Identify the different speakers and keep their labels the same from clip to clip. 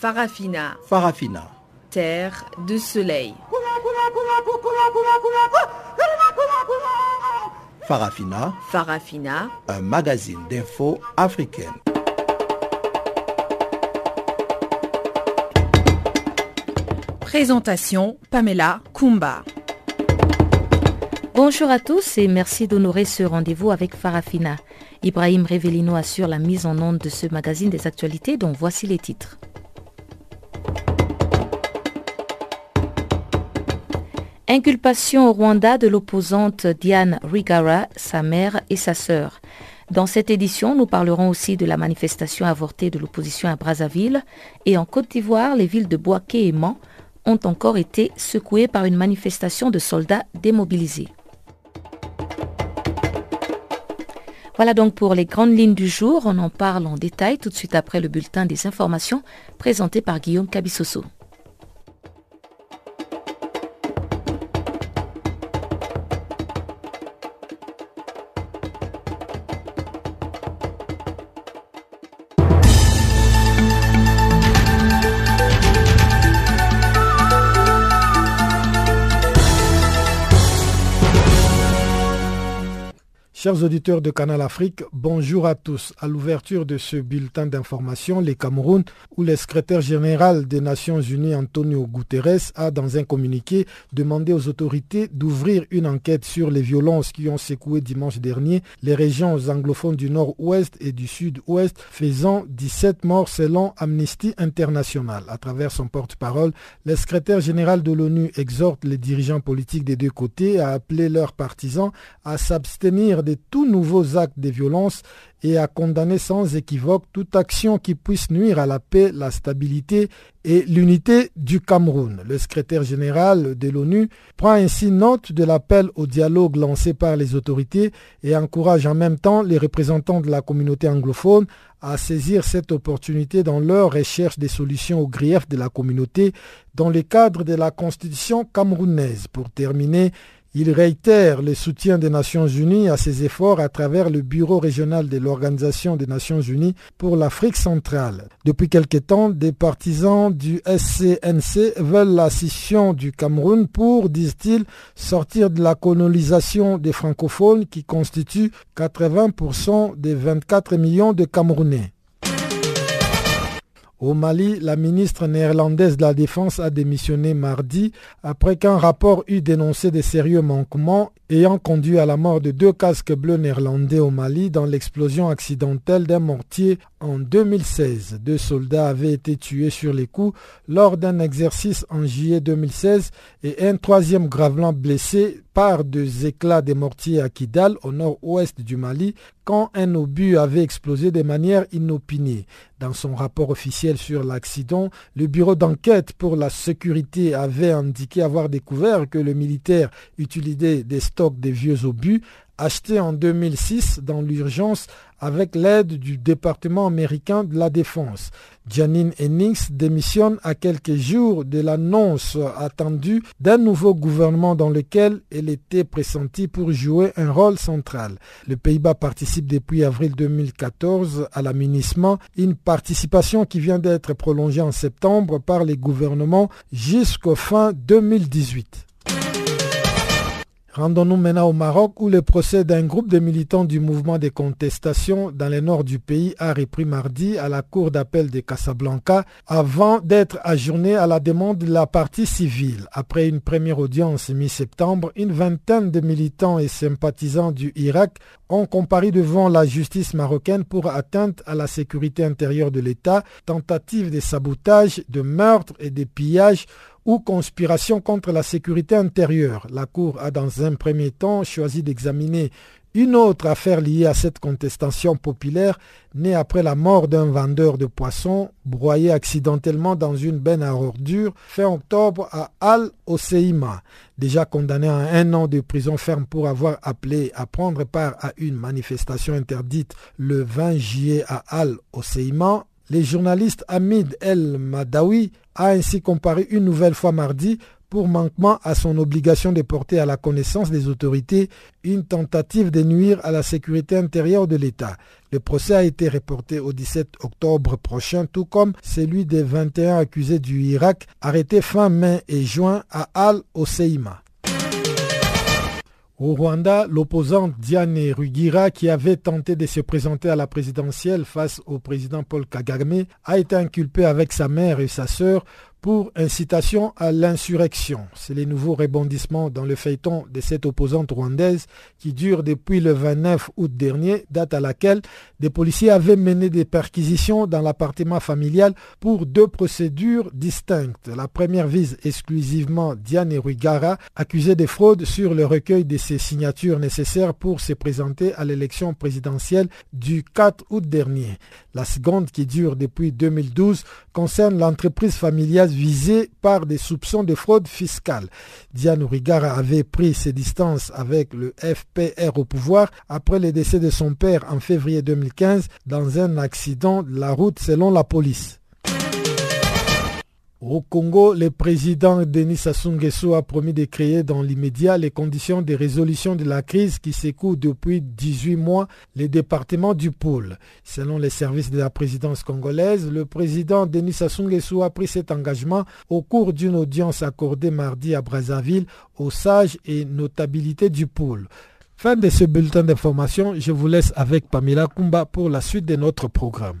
Speaker 1: Farafina.
Speaker 2: Farafina.
Speaker 1: Terre de soleil.
Speaker 2: Farafina.
Speaker 1: Farafina.
Speaker 2: Un magazine d'infos africaine.
Speaker 1: Présentation Pamela Kumba.
Speaker 3: Bonjour à tous et merci d'honorer ce rendez-vous avec Farafina. Ibrahim Revelino assure la mise en onde de ce magazine des actualités dont voici les titres. Inculpation au Rwanda de l'opposante Diane Rigara, sa mère et sa sœur. Dans cette édition, nous parlerons aussi de la manifestation avortée de l'opposition à Brazzaville et en Côte d'Ivoire, les villes de Boaké et Mans ont encore été secouées par une manifestation de soldats démobilisés. Voilà donc pour les grandes lignes du jour. On en parle en détail tout de suite après le bulletin des informations présenté par Guillaume Cabissoso.
Speaker 4: Chers auditeurs de Canal Afrique, bonjour à tous. À l'ouverture de ce bulletin d'information, les Cameroun, où le secrétaire général des Nations Unies, Antonio Guterres, a dans un communiqué demandé aux autorités d'ouvrir une enquête sur les violences qui ont secoué dimanche dernier les régions anglophones du nord-ouest et du sud-ouest, faisant 17 morts selon Amnesty International. À travers son porte-parole, le secrétaire général de l'ONU exhorte les dirigeants politiques des deux côtés à appeler leurs partisans à s'abstenir de tous nouveaux actes de violence et à condamner sans équivoque toute action qui puisse nuire à la paix, la stabilité et l'unité du Cameroun. Le secrétaire général de l'ONU prend ainsi note de l'appel au dialogue lancé par les autorités et encourage en même temps les représentants de la communauté anglophone à saisir cette opportunité dans leur recherche des solutions aux griefs de la communauté dans le cadre de la constitution camerounaise. Pour terminer, il réitère le soutien des Nations Unies à ses efforts à travers le Bureau régional de l'Organisation des Nations Unies pour l'Afrique centrale. Depuis quelque temps, des partisans du SCNC veulent la scission du Cameroun pour, disent-ils, sortir de la colonisation des francophones qui constituent 80% des 24 millions de Camerounais. Au Mali, la ministre néerlandaise de la Défense a démissionné mardi après qu'un rapport eut dénoncé des sérieux manquements ayant conduit à la mort de deux casques bleus néerlandais au Mali dans l'explosion accidentelle d'un mortier en 2016. Deux soldats avaient été tués sur les coups lors d'un exercice en juillet 2016 et un troisième gravement blessé par deux éclats de mortiers à Kidal au nord-ouest du Mali quand un obus avait explosé de manière inopinée. Dans son rapport officiel sur l'accident, le bureau d'enquête pour la sécurité avait indiqué avoir découvert que le militaire utilisait des des vieux obus achetés en 2006 dans l'urgence avec l'aide du département américain de la défense. Janine Hennings démissionne à quelques jours de l'annonce attendue d'un nouveau gouvernement dans lequel elle était pressentie pour jouer un rôle central. Le Pays-Bas participe depuis avril 2014 à l'aménissement, une participation qui vient d'être prolongée en septembre par les gouvernements jusqu'au fin 2018. Rendons-nous maintenant au Maroc où le procès d'un groupe de militants du mouvement des contestations dans le nord du pays a repris mardi à la cour d'appel de Casablanca avant d'être ajourné à la demande de la partie civile. Après une première audience mi-septembre, une vingtaine de militants et sympathisants du Irak ont comparé devant la justice marocaine pour atteinte à la sécurité intérieure de l'État, tentative de sabotage, de meurtre et de pillage ou conspiration contre la sécurité intérieure. La Cour a dans un premier temps choisi d'examiner une autre affaire liée à cette contestation populaire née après la mort d'un vendeur de poissons broyé accidentellement dans une benne à ordures fin octobre à Al-Oseima, déjà condamné à un an de prison ferme pour avoir appelé à prendre part à une manifestation interdite le 20 juillet à Al-Oseima. Les journalistes Hamid El Madawi a ainsi comparé une nouvelle fois mardi pour manquement à son obligation de porter à la connaissance des autorités une tentative de nuire à la sécurité intérieure de l'État. Le procès a été reporté au 17 octobre prochain, tout comme celui des 21 accusés du Irak arrêtés fin mai et juin à Al-Oseima. Au Rwanda, l'opposante Diane Rugira, qui avait tenté de se présenter à la présidentielle face au président Paul Kagame, a été inculpée avec sa mère et sa sœur pour incitation à l'insurrection. C'est les nouveaux rebondissements dans le feuilleton de cette opposante rwandaise qui dure depuis le 29 août dernier, date à laquelle des policiers avaient mené des perquisitions dans l'appartement familial pour deux procédures distinctes. La première vise exclusivement Diane Rwigara, accusée de fraude sur le recueil de ses signatures nécessaires pour se présenter à l'élection présidentielle du 4 août dernier. La seconde, qui dure depuis 2012, concerne l'entreprise familiale visée par des soupçons de fraude fiscale. Diane Rigara avait pris ses distances avec le FPR au pouvoir après le décès de son père en février 2015 dans un accident de la route selon la police. Au Congo, le président Denis Sassou Nguesso a promis de créer dans l'immédiat les conditions de résolution de la crise qui secoue depuis 18 mois les départements du pôle. Selon les services de la présidence congolaise, le président Denis Sassou Nguesso a pris cet engagement au cours d'une audience accordée mardi à Brazzaville aux sages et notabilités du pôle. Fin de ce bulletin d'information, je vous laisse avec Pamela Kumba pour la suite de notre programme.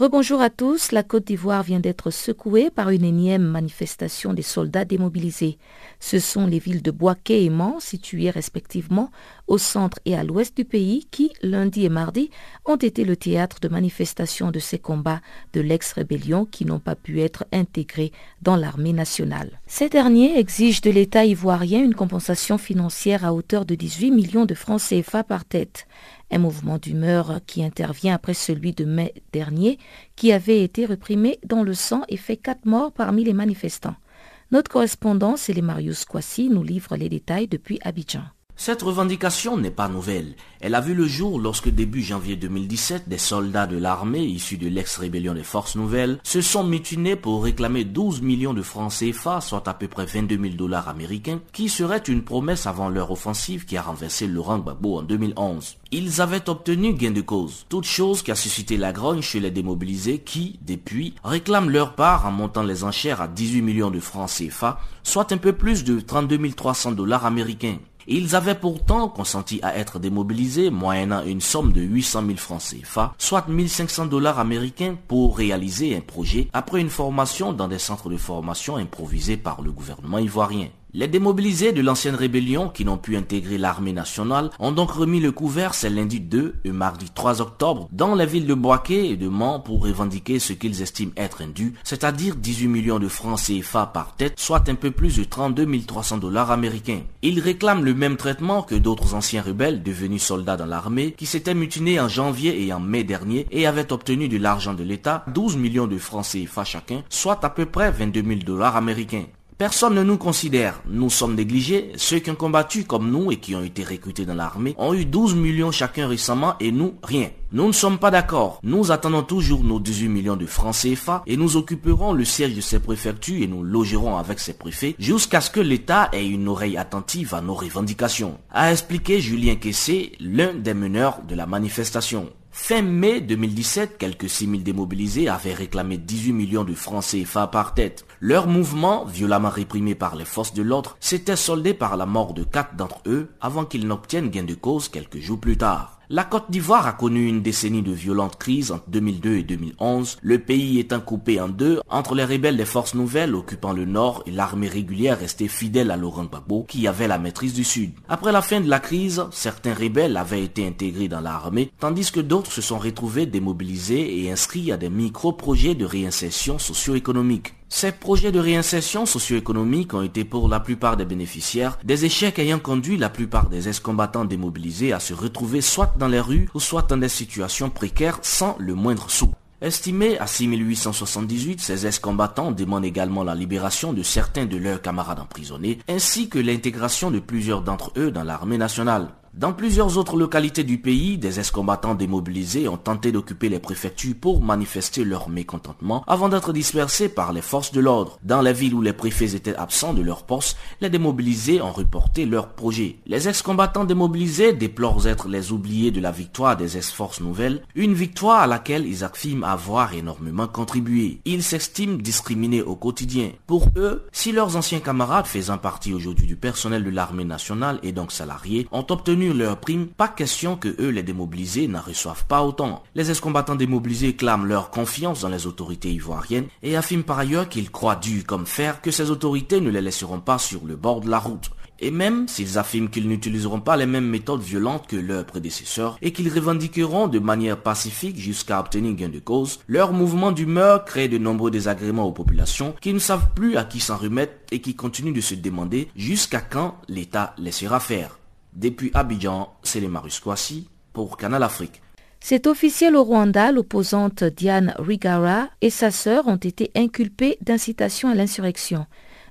Speaker 3: Rebonjour à tous. La Côte d'Ivoire vient d'être secouée par une énième manifestation des soldats démobilisés. Ce sont les villes de Boaké et Mans, situées respectivement au centre et à l'ouest du pays, qui, lundi et mardi, ont été le théâtre de manifestations de ces combats de l'ex-rébellion qui n'ont pas pu être intégrés dans l'armée nationale. Ces derniers exigent de l'État ivoirien une compensation financière à hauteur de 18 millions de francs CFA par tête. Un mouvement d'humeur qui intervient après celui de mai dernier, qui avait été reprimé dans le sang et fait quatre morts parmi les manifestants. Notre correspondant, Marius Kwasi, nous livre les détails depuis Abidjan.
Speaker 5: Cette revendication n'est pas nouvelle. Elle a vu le jour lorsque début janvier 2017, des soldats de l'armée issus de l'ex-rébellion des Forces Nouvelles se sont mutinés pour réclamer 12 millions de francs CFA, soit à peu près 22 000 dollars américains, qui serait une promesse avant leur offensive qui a renversé Laurent Gbagbo en 2011. Ils avaient obtenu gain de cause, toute chose qui a suscité la grogne chez les démobilisés qui, depuis, réclament leur part en montant les enchères à 18 millions de francs CFA, soit un peu plus de 32 300 dollars américains. Ils avaient pourtant consenti à être démobilisés moyennant une somme de 800 000 francs CFA, soit 1500 dollars américains pour réaliser un projet après une formation dans des centres de formation improvisés par le gouvernement ivoirien. Les démobilisés de l'ancienne rébellion qui n'ont pu intégrer l'armée nationale ont donc remis le couvert ce lundi 2 et mardi 3 octobre dans les villes de Boaké et de Mans pour revendiquer ce qu'ils estiment être indu, c'est-à-dire 18 millions de francs CFA par tête, soit un peu plus de 32 300 dollars américains. Ils réclament le même traitement que d'autres anciens rebelles devenus soldats dans l'armée qui s'étaient mutinés en janvier et en mai dernier et avaient obtenu de l'argent de l'État, 12 millions de francs CFA chacun, soit à peu près 22 000 dollars américains. Personne ne nous considère. Nous sommes négligés. Ceux qui ont combattu comme nous et qui ont été recrutés dans l'armée ont eu 12 millions chacun récemment et nous, rien. Nous ne sommes pas d'accord. Nous attendons toujours nos 18 millions de francs CFA et nous occuperons le siège de ces préfectures et nous logerons avec ces préfets jusqu'à ce que l'État ait une oreille attentive à nos revendications. A expliqué Julien Kessé, l'un des meneurs de la manifestation. Fin mai 2017, quelques 6000 démobilisés avaient réclamé 18 millions de francs CFA par tête. Leur mouvement, violemment réprimé par les forces de l'ordre, s'était soldé par la mort de quatre d'entre eux avant qu'ils n'obtiennent gain de cause quelques jours plus tard. La Côte d'Ivoire a connu une décennie de violentes crises entre 2002 et 2011, le pays étant coupé en deux entre les rebelles des forces nouvelles occupant le nord et l'armée régulière restée fidèle à Laurent Gbagbo qui avait la maîtrise du sud. Après la fin de la crise, certains rebelles avaient été intégrés dans l'armée, tandis que d'autres se sont retrouvés démobilisés et inscrits à des micro-projets de réinsertion socio-économique. Ces projets de réinsertion socio-économique ont été pour la plupart des bénéficiaires des échecs ayant conduit la plupart des ex-combattants démobilisés à se retrouver soit dans les rues ou soit dans des situations précaires sans le moindre sou. Estimés à 6878, ces ex-combattants demandent également la libération de certains de leurs camarades emprisonnés, ainsi que l'intégration de plusieurs d'entre eux dans l'armée nationale. Dans plusieurs autres localités du pays, des ex-combattants démobilisés ont tenté d'occuper les préfectures pour manifester leur mécontentement avant d'être dispersés par les forces de l'ordre. Dans les villes où les préfets étaient absents de leur poste, les démobilisés ont reporté leurs projets. Les ex-combattants démobilisés déplorent être les oubliés de la victoire des ex-forces nouvelles, une victoire à laquelle ils affirment avoir énormément contribué. Ils s'estiment discriminés au quotidien. Pour eux, si leurs anciens camarades faisant partie aujourd'hui du personnel de l'armée nationale et donc salariés ont obtenu leur prime, pas question que eux, les démobilisés, n'en reçoivent pas autant. Les ex-combattants démobilisés clament leur confiance dans les autorités ivoiriennes et affirment par ailleurs qu'ils croient dur comme fer que ces autorités ne les laisseront pas sur le bord de la route. Et même s'ils affirment qu'ils n'utiliseront pas les mêmes méthodes violentes que leurs prédécesseurs et qu'ils revendiqueront de manière pacifique jusqu'à obtenir gain de cause, leur mouvement d'humeur crée de nombreux désagréments aux populations qui ne savent plus à qui s'en remettre et qui continuent de se demander jusqu'à quand l'État laissera faire. Depuis Abidjan, c'est les Marus pour Canal Afrique.
Speaker 3: C'est officiel au Rwanda, l'opposante Diane Rigara et sa sœur ont été inculpées d'incitation à l'insurrection.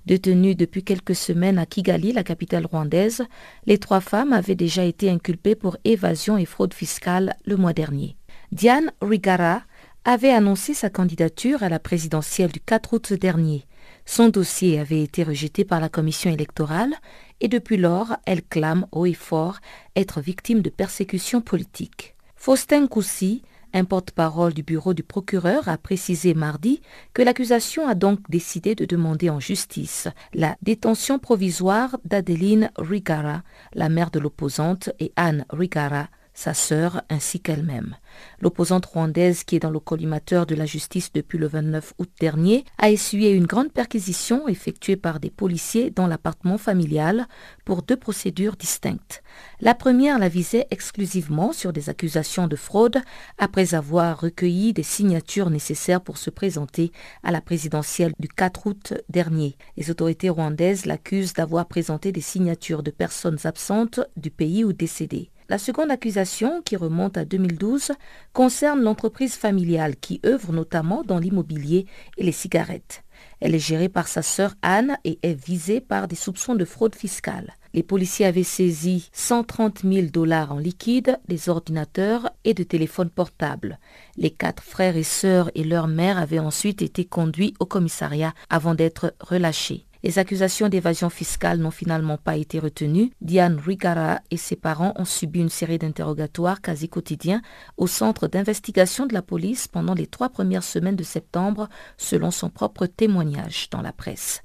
Speaker 3: Detenues depuis quelques semaines à Kigali, la capitale rwandaise, les trois femmes avaient déjà été inculpées pour évasion et fraude fiscale le mois dernier. Diane Rigara avait annoncé sa candidature à la présidentielle du 4 août dernier. Son dossier avait été rejeté par la commission électorale et depuis lors, elle clame haut et fort être victime de persécutions politiques. Faustin Coussi, un porte-parole du bureau du procureur, a précisé mardi que l'accusation a donc décidé de demander en justice la détention provisoire d'Adeline Rigara, la mère de l'opposante, et Anne Rigara, sa sœur ainsi qu'elle-même. L'opposante rwandaise, qui est dans le collimateur de la justice depuis le 29 août dernier, a essuyé une grande perquisition effectuée par des policiers dans l'appartement familial pour deux procédures distinctes. La première la visait exclusivement sur des accusations de fraude après avoir recueilli des signatures nécessaires pour se présenter à la présidentielle du 4 août dernier. Les autorités rwandaises l'accusent d'avoir présenté des signatures de personnes absentes du pays ou décédées. La seconde accusation, qui remonte à 2012, concerne l'entreprise familiale qui œuvre notamment dans l'immobilier et les cigarettes. Elle est gérée par sa sœur Anne et est visée par des soupçons de fraude fiscale. Les policiers avaient saisi 130 000 dollars en liquide, des ordinateurs et de téléphones portables. Les quatre frères et sœurs et leur mère avaient ensuite été conduits au commissariat avant d'être relâchés. Les accusations d'évasion fiscale n'ont finalement pas été retenues. Diane Rigara et ses parents ont subi une série d'interrogatoires quasi quotidiens au centre d'investigation de la police pendant les trois premières semaines de septembre, selon son propre témoignage dans la presse.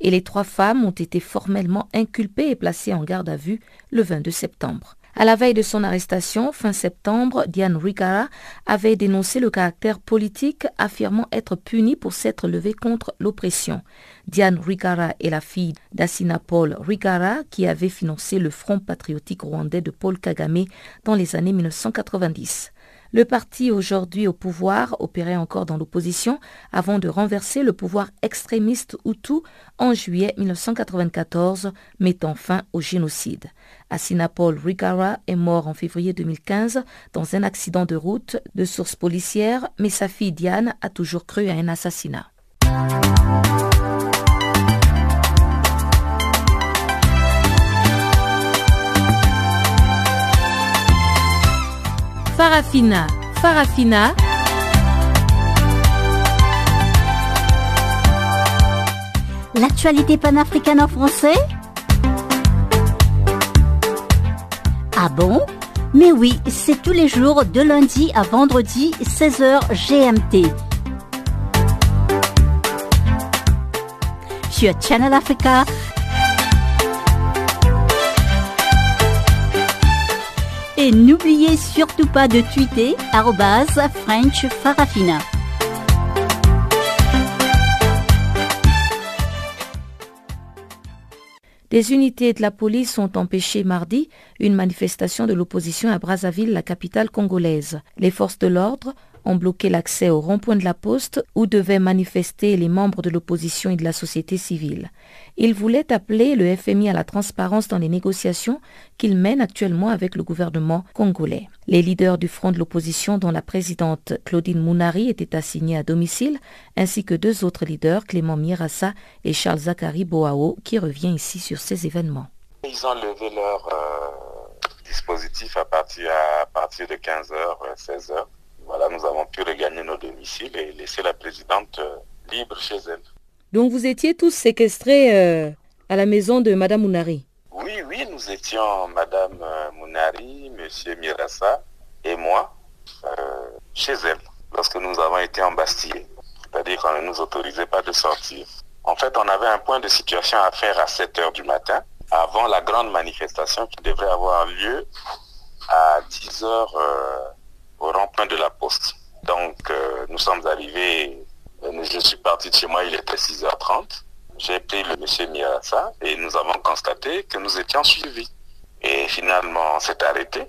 Speaker 3: Et les trois femmes ont été formellement inculpées et placées en garde à vue le 22 septembre. À la veille de son arrestation, fin septembre, Diane Rigara avait dénoncé le caractère politique, affirmant être punie pour s'être levée contre l'oppression. Diane Rigara est la fille d'Assina Paul Rigara, qui avait financé le Front patriotique rwandais de Paul Kagame dans les années 1990. Le parti aujourd'hui au pouvoir opérait encore dans l'opposition avant de renverser le pouvoir extrémiste Hutu en juillet 1994, mettant fin au génocide. Paul Rigara est mort en février 2015 dans un accident de route de sources policières, mais sa fille Diane a toujours cru à un assassinat. Farafina, Farafina.
Speaker 6: L'actualité panafricaine en français? Ah bon? Mais oui, c'est tous les jours de lundi à vendredi, 16h GMT. Sur Channel Africa, Et n'oubliez surtout pas de tweeter French Farafina.
Speaker 3: Des unités de la police ont empêché mardi une manifestation de l'opposition à Brazzaville, la capitale congolaise. Les forces de l'ordre ont bloqué l'accès au rond-point de la poste où devaient manifester les membres de l'opposition et de la société civile. Ils voulaient appeler le FMI à la transparence dans les négociations qu'il mène actuellement avec le gouvernement congolais. Les leaders du front de l'opposition, dont la présidente Claudine Mounari était assignée à domicile, ainsi que deux autres leaders, Clément Mirassa et Charles Zachary Boao, qui revient ici sur ces événements.
Speaker 7: Ils ont levé leur euh, dispositif à partir, à partir de 15h, 16h. Voilà, nous avons pu regagner nos domiciles et laisser la présidente euh, libre chez elle.
Speaker 3: Donc vous étiez tous séquestrés euh, à la maison de Madame Mounari
Speaker 7: Oui, oui, nous étions Madame euh, Mounari, Monsieur Mirassa et moi chez elle lorsque nous avons été embastillés. C'est-à-dire qu'on ne nous autorisait pas de sortir. En fait, on avait un point de situation à faire à 7 heures du matin avant la grande manifestation qui devrait avoir lieu à 10 heures au rond-point de la poste. Donc, euh, nous sommes arrivés, euh, je suis parti de chez moi, il était 6h30. J'ai pris le monsieur Mirassa et nous avons constaté que nous étions suivis. Et finalement, on s'est arrêté.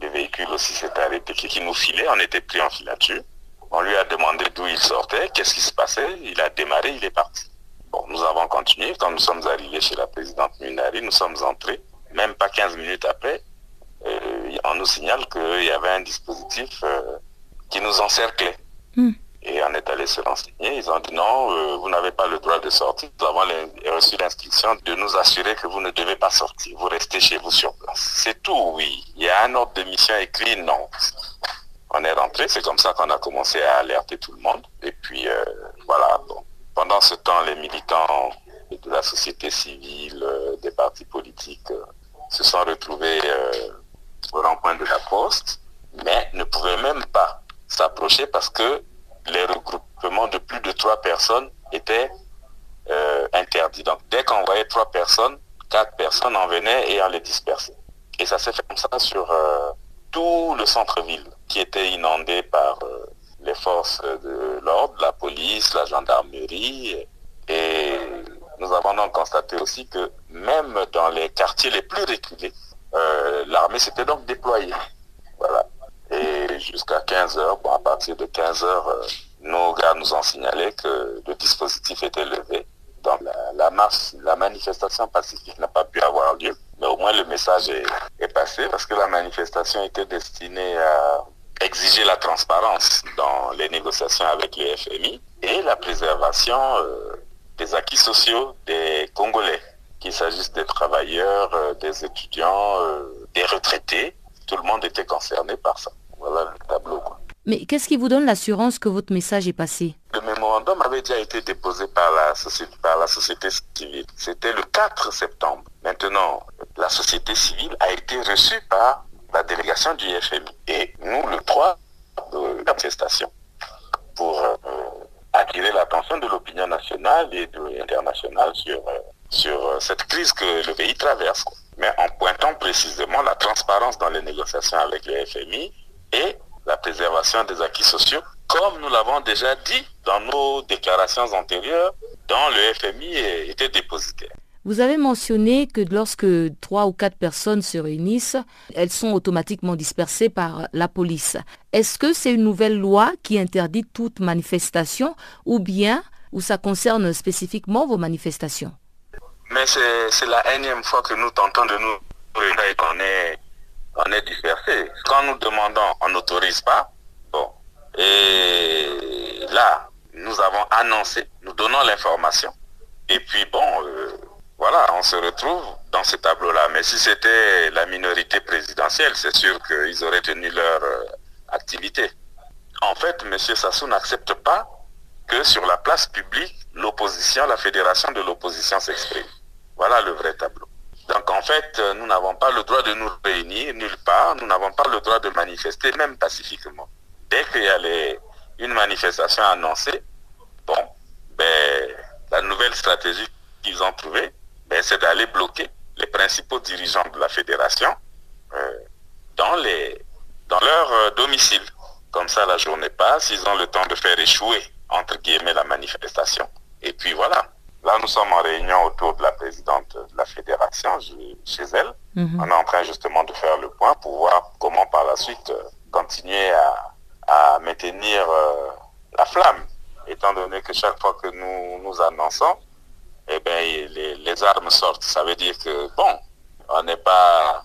Speaker 7: Le véhicule aussi s'est arrêté, qui nous filait, on était pris en filature. On lui a demandé d'où il sortait, qu'est-ce qui se passait. Il a démarré, il est parti. Bon, nous avons continué. Quand nous sommes arrivés chez la présidente Munari, nous sommes entrés. Même pas 15 minutes après, euh, on nous signale qu'il y avait un dispositif euh, qui nous encerclait. Hmm. Et on est allé se renseigner. Ils ont dit non, euh, vous n'avez pas le droit de sortir. Nous avons reçu l'instruction de nous assurer que vous ne devez pas sortir. Vous restez chez vous sur place. C'est tout, oui. Il y a un ordre de mission écrit, non. On est rentré, c'est comme ça qu'on a commencé à alerter tout le monde. Et puis, voilà. Pendant ce temps, les militants de la société civile, des partis politiques, se sont retrouvés au rond-point de la poste, mais ne pouvaient même pas s'approcher parce que les regroupements de plus de trois personnes étaient euh, interdits. Donc dès qu'on voyait trois personnes, quatre personnes en venaient et on les dispersait. Et ça s'est fait comme ça sur euh, tout le centre-ville qui était inondé par euh, les forces de l'ordre, la police, la gendarmerie. Et nous avons donc constaté aussi que même dans les quartiers les plus reculés, euh, l'armée s'était donc déployée. Voilà. Et jusqu'à 15 heures, bon, à partir de 15 heures, euh, nos gars nous ont signalé que le dispositif était levé. Donc la, masse, la manifestation pacifique n'a pas pu avoir lieu. Mais au moins le message est, passé parce que la manifestation était destinée à exiger la transparence dans les négociations avec le FMI et la préservation euh, des acquis sociaux des Congolais qu'il s'agisse des travailleurs, euh, des étudiants, euh, des retraités, tout le monde était concerné par ça. Voilà le tableau.
Speaker 3: Mais qu'est-ce qui vous donne l'assurance que votre message est passé?
Speaker 7: Le mémorandum avait déjà été déposé par la société, par la société civile. C'était le 4 septembre. Maintenant, la société civile a été reçue par la délégation du FMI. Et nous, le 3, de manifestation pour euh, attirer l'attention de l'opinion nationale et de internationale sur sur euh, cette crise que le pays traverse, mais en pointant précisément la transparence dans les négociations avec le FMI et la préservation des acquis sociaux, comme nous l'avons déjà dit dans nos déclarations antérieures, dont le FMI était dépositaire.
Speaker 3: Vous avez mentionné que lorsque trois ou quatre personnes se réunissent, elles sont automatiquement dispersées par la police. Est-ce que c'est une nouvelle loi qui interdit toute manifestation ou bien ou ça concerne spécifiquement vos manifestations?
Speaker 7: Mais c'est la énième fois que nous tentons de nous et qu'on est, on est dispersé. Quand nous demandons, on n'autorise pas. Bon. Et là, nous avons annoncé, nous donnons l'information. Et puis bon, euh, voilà, on se retrouve dans ce tableau-là. Mais si c'était la minorité présidentielle, c'est sûr qu'ils auraient tenu leur euh, activité. En fait, M. Sassou n'accepte pas que sur la place publique, l'opposition, la fédération de l'opposition s'exprime. Voilà le vrai tableau. Donc en fait, euh, nous n'avons pas le droit de nous réunir nulle part, nous n'avons pas le droit de manifester, même pacifiquement. Dès qu'il y a une manifestation annoncée, bon, ben, la nouvelle stratégie qu'ils ont trouvée, ben, c'est d'aller bloquer les principaux dirigeants de la fédération euh, dans leur euh, domicile. Comme ça, la journée passe, ils ont le temps de faire échouer, entre guillemets, la manifestation. Et puis voilà. Là, nous sommes en réunion autour de la présidente de la fédération, chez elle. Mhm. On est en train justement de faire le point pour voir comment par la suite euh, continuer à, maintenir euh, la flamme, étant donné que chaque fois que nous nous annonçons, eh bien, les, les armes sortent. Ça veut dire que, bon, on n'est pas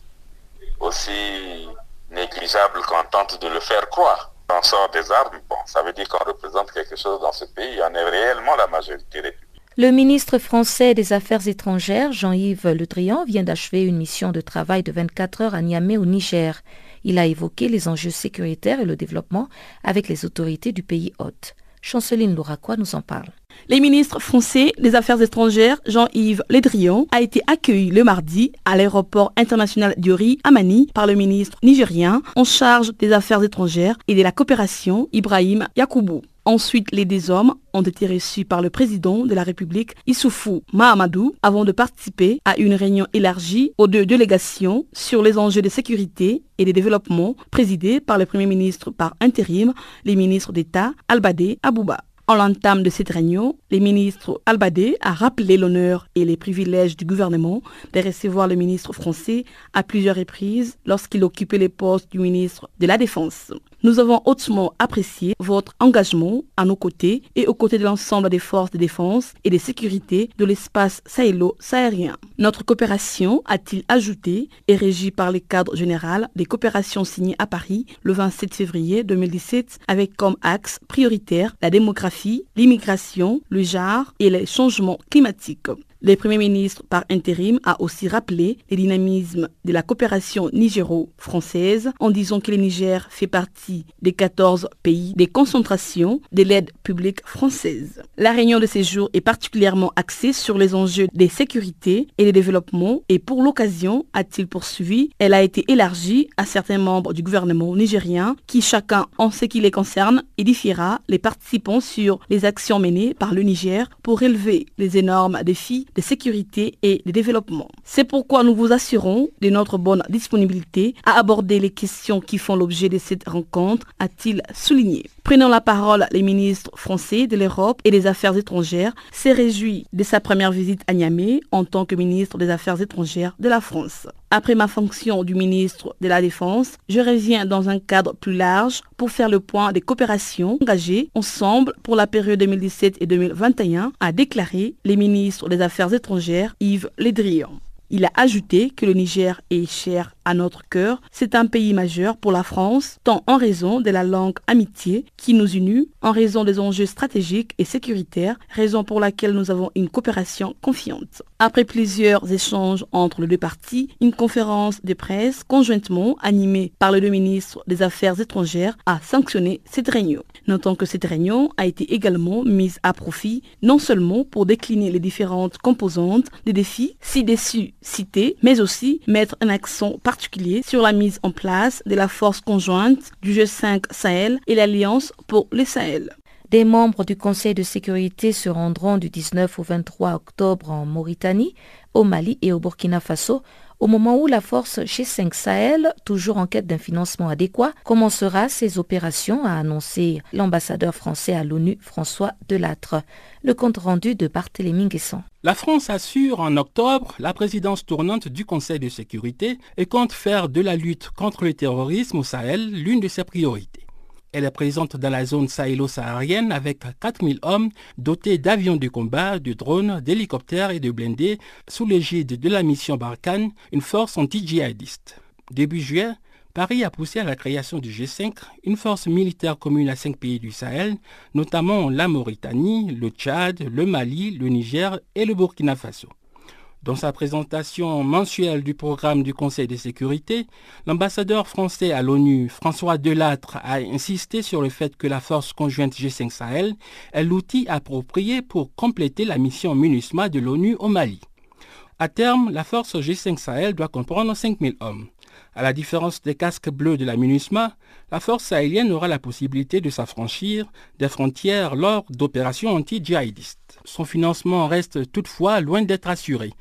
Speaker 7: aussi négligeable qu'on tente de le faire croire. On sort des armes, bon, ça veut dire qu'on représente quelque chose dans ce pays. On est réellement la majorité républicaine.
Speaker 3: Le ministre français des Affaires étrangères, Jean-Yves Le Drian, vient d'achever une mission de travail de 24 heures à Niamey au Niger. Il a évoqué les enjeux sécuritaires et le développement avec les autorités du pays hôte. Chanceline Louraquois nous en parle.
Speaker 8: Le ministre français des Affaires étrangères, Jean-Yves Le Drian, a été accueilli le mardi à l'aéroport international d'Yori, à Mani, par le ministre nigérien en charge des Affaires étrangères et de la coopération, Ibrahim Yakoubou. Ensuite, les deux hommes ont été reçus par le président de la République, Issoufou Mahamadou, avant de participer à une réunion élargie aux deux délégations sur les enjeux de sécurité et de développement présidée par le Premier ministre par intérim, les ministres d'État Albadé Abouba. En l'entame de cette réunion, le ministre Albadé a rappelé l'honneur et les privilèges du gouvernement de recevoir le ministre français à plusieurs reprises lorsqu'il occupait les postes du ministre de la Défense. Nous avons hautement apprécié votre engagement à nos côtés et aux côtés de l'ensemble des forces de défense et de sécurité de l'espace sahélo-sahérien. Notre coopération, a-t-il ajouté, est régie par le cadre général des coopérations signées à Paris le 27 février 2017 avec comme axe prioritaire la démographie, l'immigration, le genre et les changements climatiques? Le Premier ministre par intérim a aussi rappelé le dynamisme de la coopération nigéro-française en disant que le Niger fait partie des 14 pays de concentration de l'aide publique française. La réunion de ces jours est particulièrement axée sur les enjeux de sécurité et de développement et pour l'occasion, a-t-il poursuivi, elle a été élargie à certains membres du gouvernement nigérien qui chacun en ce qui les concerne édifiera les participants sur les actions menées par le Niger pour relever les énormes défis de sécurité et de développement. C'est pourquoi nous vous assurons de notre bonne disponibilité à aborder les questions qui font l'objet de cette rencontre, a-t-il souligné. Prenant la parole, les ministres français de l'Europe et des Affaires étrangères s'est réjoui de sa première visite à Niamey en tant que ministre des Affaires étrangères de la France. Après ma fonction du ministre de la Défense, je reviens dans un cadre plus large pour faire le point des coopérations engagées ensemble pour la période 2017 et 2021, a déclaré le ministre des Affaires étrangères Yves Le Drian. Il a ajouté que le Niger est cher à notre cœur. C'est un pays majeur pour la France, tant en raison de la longue amitié qui nous unit, en raison des enjeux stratégiques et sécuritaires, raison pour laquelle nous avons une coopération confiante. Après plusieurs échanges entre les deux parties, une conférence de presse conjointement animée par le ministre des Affaires étrangères a sanctionné cette réunion. Notons que cette réunion a été également mise à profit non seulement pour décliner les différentes composantes des défis ci-dessus cités, mais aussi mettre un accent particulier sur la mise en place de la force conjointe du G5 Sahel et l'Alliance pour le Sahel.
Speaker 3: Des membres du Conseil de sécurité se rendront du 19 au 23 octobre en Mauritanie, au Mali et au Burkina Faso au moment où la force G5 Sahel, toujours en quête d'un financement adéquat, commencera ses opérations, a annoncé l'ambassadeur français à l'ONU François Delattre. Le compte rendu de Barthélémy Guesson.
Speaker 9: La France assure en octobre la présidence tournante du Conseil de sécurité et compte faire de la lutte contre le terrorisme au Sahel l'une de ses priorités. Elle est présente dans la zone sahélo-saharienne avec 4000 hommes dotés d'avions de combat, de drones, d'hélicoptères et de blindés sous l'égide de la mission Barkhane, une force anti-djihadiste. Début juillet, Paris a poussé à la création du G5, une force militaire commune à cinq pays du Sahel, notamment la Mauritanie, le Tchad, le Mali, le Niger et le Burkina Faso. Dans sa présentation mensuelle du programme du Conseil de sécurité, l'ambassadeur français à l'ONU, François Delattre, a insisté sur le fait que la force conjointe G5 Sahel est l'outil approprié pour compléter la mission MINUSMA de l'ONU au Mali. À terme, la force G5 Sahel doit comprendre 5000 hommes. À la différence des casques bleus de la MINUSMA, la force sahélienne aura la possibilité de s'affranchir des frontières lors d'opérations anti-djihadistes. Son financement reste toutefois loin d'être assuré.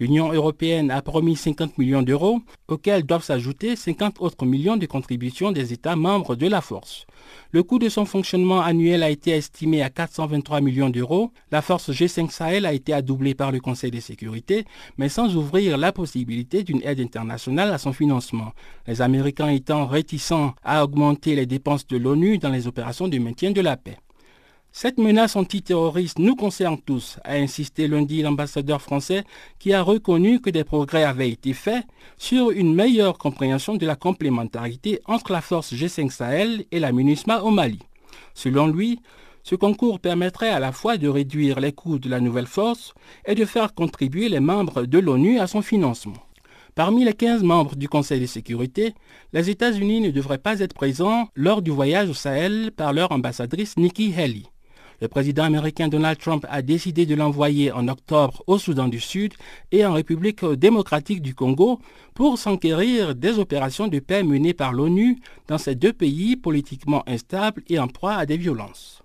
Speaker 9: L'Union européenne a promis 50 millions d'euros, auxquels doivent s'ajouter 50 autres millions de contributions des États membres de la force. Le coût de son fonctionnement annuel a été estimé à 423 millions d'euros. La force G5 Sahel a été adoublée par le Conseil de sécurité, mais sans ouvrir la possibilité d'une aide internationale à son financement. Les Américains étant réticents à augmenter les dépenses de l'ONU dans les opérations de maintien de la paix. Cette menace antiterroriste nous concerne tous, a insisté lundi l'ambassadeur français qui a reconnu que des progrès avaient été faits sur une meilleure compréhension de la complémentarité entre la force G5 Sahel et la MINUSMA au Mali. Selon lui, ce concours permettrait à la fois de réduire les coûts de la nouvelle force et de faire contribuer les membres de l'ONU à son financement. Parmi les 15 membres du Conseil de sécurité, les États-Unis ne devraient pas être présents lors du voyage au Sahel par leur ambassadrice Nikki Haley. Le président américain Donald Trump a décidé de l'envoyer en octobre au Soudan du Sud et en République démocratique du Congo pour s'enquérir des opérations de paix menées par l'ONU dans ces deux pays politiquement instables et en proie à des violences.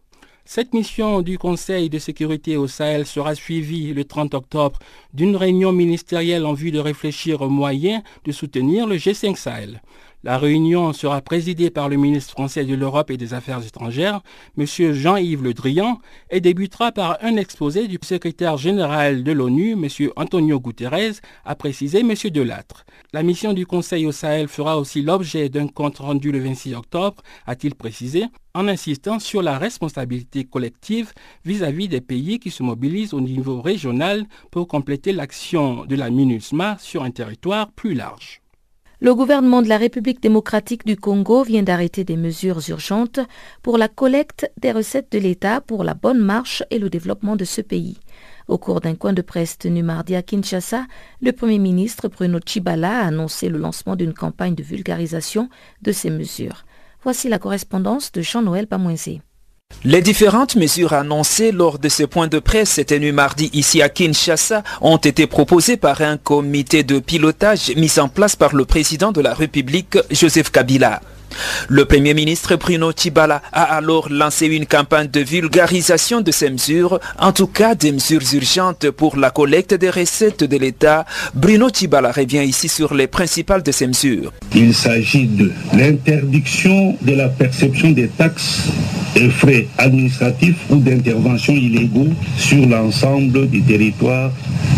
Speaker 9: Cette mission du Conseil de sécurité au Sahel sera suivie le 30 octobre d'une réunion ministérielle en vue de réfléchir aux moyens de soutenir le G5 Sahel. La réunion sera présidée par le ministre français de l'Europe et des Affaires étrangères, M. Jean-Yves Le Drian, et débutera par un exposé du secrétaire général de l'ONU, M. Antonio Guterres, a précisé M. Delattre. La mission du Conseil au Sahel fera aussi l'objet d'un compte rendu le 26 octobre, a-t-il précisé, en insistant sur la responsabilité collective vis-à-vis -vis des pays qui se mobilisent au niveau régional pour compléter l'action de la MINUSMA sur un territoire plus large.
Speaker 3: Le gouvernement de la République démocratique du Congo vient d'arrêter des mesures urgentes pour la collecte des recettes de l'État pour la bonne marche et le développement de ce pays. Au cours d'un coin de presse tenu mardi à Kinshasa, le Premier ministre Bruno Chibala a annoncé le lancement d'une campagne de vulgarisation de ces mesures. Voici la correspondance de Jean-Noël Pamoisé.
Speaker 10: Les différentes mesures annoncées lors de ce point de presse tenu mardi ici à Kinshasa ont été proposées par un comité de pilotage mis en place par le président de la République, Joseph Kabila. Le Premier ministre Bruno Tibala a alors lancé une campagne de vulgarisation de ces mesures, en tout cas des mesures urgentes pour la collecte des recettes de l'État. Bruno Tibala revient ici sur les principales de ces mesures.
Speaker 11: Il s'agit de l'interdiction de la perception des taxes et frais administratifs ou d'intervention illégaux sur l'ensemble du territoire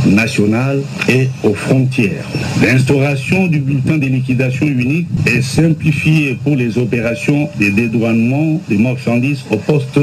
Speaker 11: national et aux frontières. L'instauration du bulletin de liquidation unique est simplifiée pour les opérations de dédouanement des marchandises au poste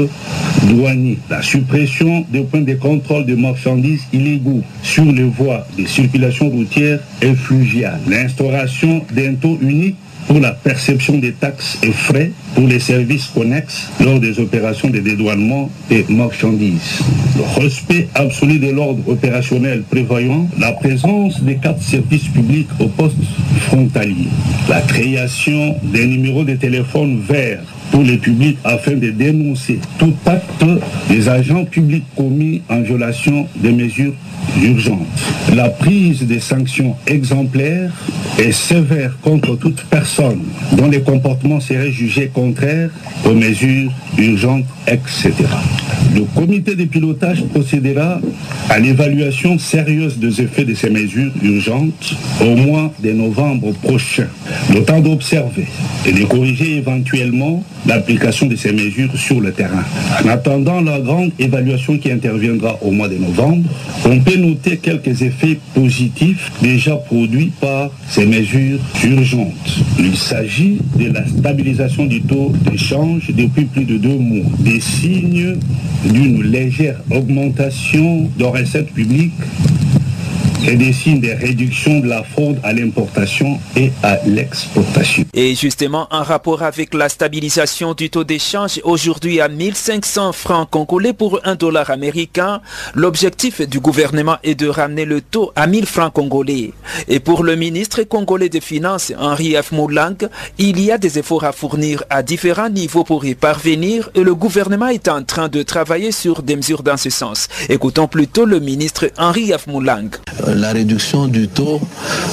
Speaker 11: douanier. La suppression des points de contrôle de marchandises illégaux sur les voies de circulation routière et fluviale. L'instauration d'un taux unique pour la perception des taxes et frais pour les services connexes lors des opérations de dédouanement des marchandises. Le respect absolu de l'ordre opérationnel prévoyant la présence des quatre services publics au poste frontalier. La création des numéros de téléphone verts pour le public afin de dénoncer tout acte des agents publics commis en violation des mesures urgentes. La prise des sanctions exemplaires et sévères contre toute personne dont les comportements seraient jugés contraires aux mesures urgentes, etc. Le comité de pilotage procédera à l'évaluation sérieuse des effets de ces mesures urgentes au mois de novembre prochain. Le temps d'observer et de corriger éventuellement l'application de ces mesures sur le terrain. En attendant la grande évaluation qui interviendra au mois de novembre, on peut noter quelques effets positifs déjà produits par ces mesures urgentes. Il s'agit de la stabilisation du taux d'échange depuis plus de deux mois, des signes d'une légère augmentation de recettes publiques et des signes de réduction de la fraude à l'importation et à l'exportation.
Speaker 10: Et justement, en rapport avec la stabilisation du taux d'échange aujourd'hui à 1500 francs congolais pour un dollar américain, l'objectif du gouvernement est de ramener le taux à 1000 francs congolais. Et pour le ministre congolais des Finances, Henri F. Moulang, il y a des efforts à fournir à différents niveaux pour y parvenir et le gouvernement est en train de travailler sur des mesures dans ce sens. Écoutons plutôt le ministre Henri F. Moulang
Speaker 2: la réduction du taux,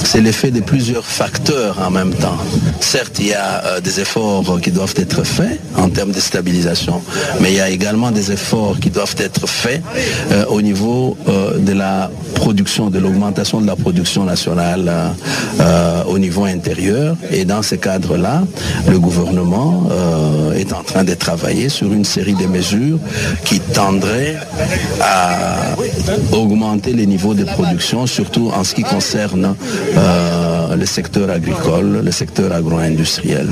Speaker 2: c'est l'effet de plusieurs facteurs en même temps. Certes, il y a euh, des efforts qui doivent être faits en termes de stabilisation, mais il y a également des efforts qui doivent être faits euh, au niveau euh, de la production, de l'augmentation de la production nationale au niveau intérieur. Et dans ce cadre-là, le gouvernement est en train de travailler sur une série de mesures qui tendraient à augmenter les niveaux de production, surtout en ce qui concerne euh, le secteur agricole, le secteur agro-industriel.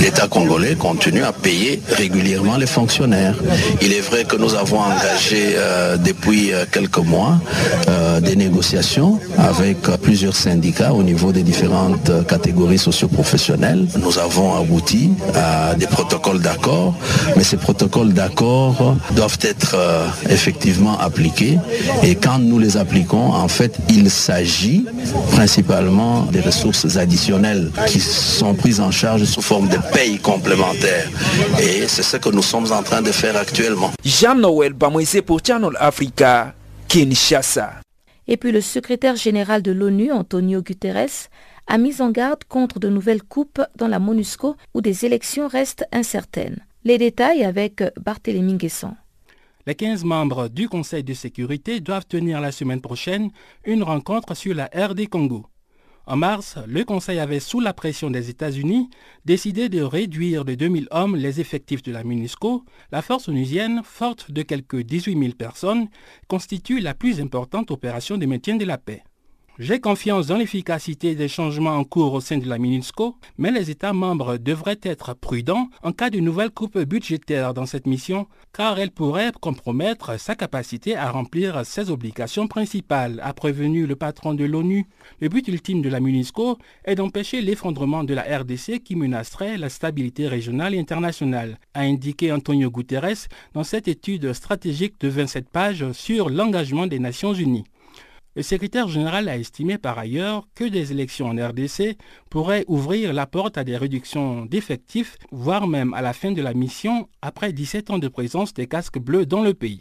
Speaker 2: L'État congolais continue à payer régulièrement les fonctionnaires. Il est vrai que nous avons engagé euh, depuis euh, quelques mois des négociations avec plusieurs syndicats au niveau des différentes catégories socioprofessionnelles. Nous avons abouti à des protocoles d'accord, mais ces protocoles d'accord doivent être effectivement appliqués et quand nous les appliquons, en fait, il s'agit principalement des ressources additionnelles qui sont prises en charge sous forme de paye complémentaire. Et c'est ce que nous sommes en train de faire actuellement.
Speaker 10: Jean-Noël Bamoise pour Channel Africa, Kinshasa.
Speaker 3: Et puis le secrétaire général de l'ONU, Antonio Guterres, a mis en garde contre de nouvelles coupes dans la MONUSCO où des élections restent incertaines. Les détails avec Barthélémy Guesson.
Speaker 9: Les 15 membres du Conseil de sécurité doivent tenir la semaine prochaine une rencontre sur la RD Congo. En mars, le Conseil avait, sous la pression des États-Unis, décidé de réduire de 2000 hommes les effectifs de la MINUSCO. La force onusienne, forte de quelques 18 000 personnes, constitue la plus importante opération de maintien de la paix. J'ai confiance dans l'efficacité des changements en cours au sein de la MINUSCO, mais les États membres devraient être prudents en cas de nouvelles coupes budgétaires dans cette mission, car elle pourrait compromettre sa capacité à remplir ses obligations principales, a prévenu le patron de l'ONU. Le but ultime de la MINUSCO est d'empêcher l'effondrement de la RDC qui menacerait la stabilité régionale et internationale, a indiqué Antonio Guterres dans cette étude stratégique de 27 pages sur l'engagement des Nations Unies. Le secrétaire général a estimé par ailleurs que des élections en RDC pourraient ouvrir la porte à des réductions d'effectifs, voire même à la fin de la mission après 17 ans de présence des casques bleus dans le pays.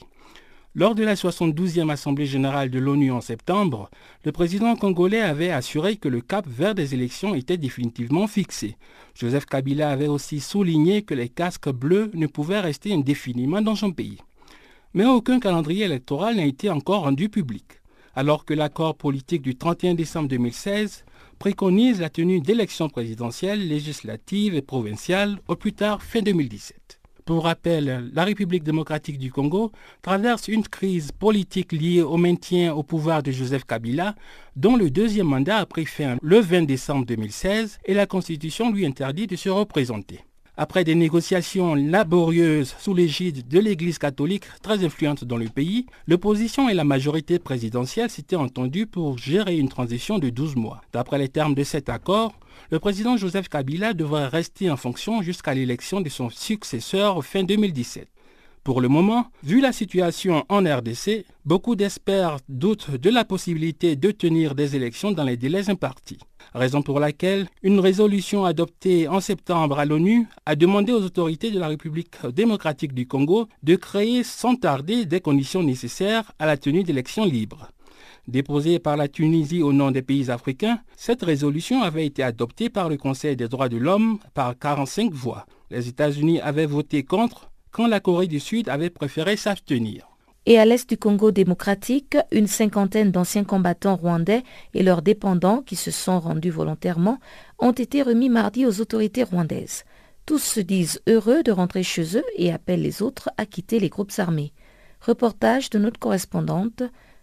Speaker 9: Lors de la 72e Assemblée générale de l'ONU en septembre, le président congolais avait assuré que le cap vers des élections était définitivement fixé. Joseph Kabila avait aussi souligné que les casques bleus ne pouvaient rester indéfiniment dans son pays. Mais aucun calendrier électoral n'a été encore rendu public alors que l'accord politique du 31 décembre 2016 préconise la tenue d'élections présidentielles, législatives et provinciales au plus tard fin 2017. Pour rappel, la République démocratique du Congo traverse une crise politique liée au maintien au pouvoir de Joseph Kabila, dont le deuxième mandat a pris fin le 20 décembre 2016 et la Constitution lui interdit de se représenter. Après des négociations laborieuses sous l'égide de l'Église catholique très influente dans le pays, l'opposition et la majorité présidentielle s'étaient entendues pour gérer une transition de 12 mois. D'après les termes de cet accord, le président Joseph Kabila devrait rester en fonction jusqu'à l'élection de son successeur fin 2017. Pour le moment, vu la situation en RDC, beaucoup d'experts doutent de la possibilité de tenir des élections dans les délais impartis. Raison pour laquelle une résolution adoptée en septembre à l'ONU a demandé aux autorités de la République démocratique du Congo de créer sans tarder des conditions nécessaires à la tenue d'élections libres. Déposée par la Tunisie au nom des pays africains, cette résolution avait été adoptée par le Conseil des droits de l'homme par 45 voix. Les États-Unis avaient voté contre quand la Corée du Sud avait préféré s'abstenir.
Speaker 3: Et à l'est du Congo démocratique, une cinquantaine d'anciens combattants rwandais et leurs dépendants qui se sont rendus volontairement ont été remis mardi aux autorités rwandaises. Tous se disent heureux de rentrer chez eux et appellent les autres à quitter les groupes armés. Reportage de notre correspondante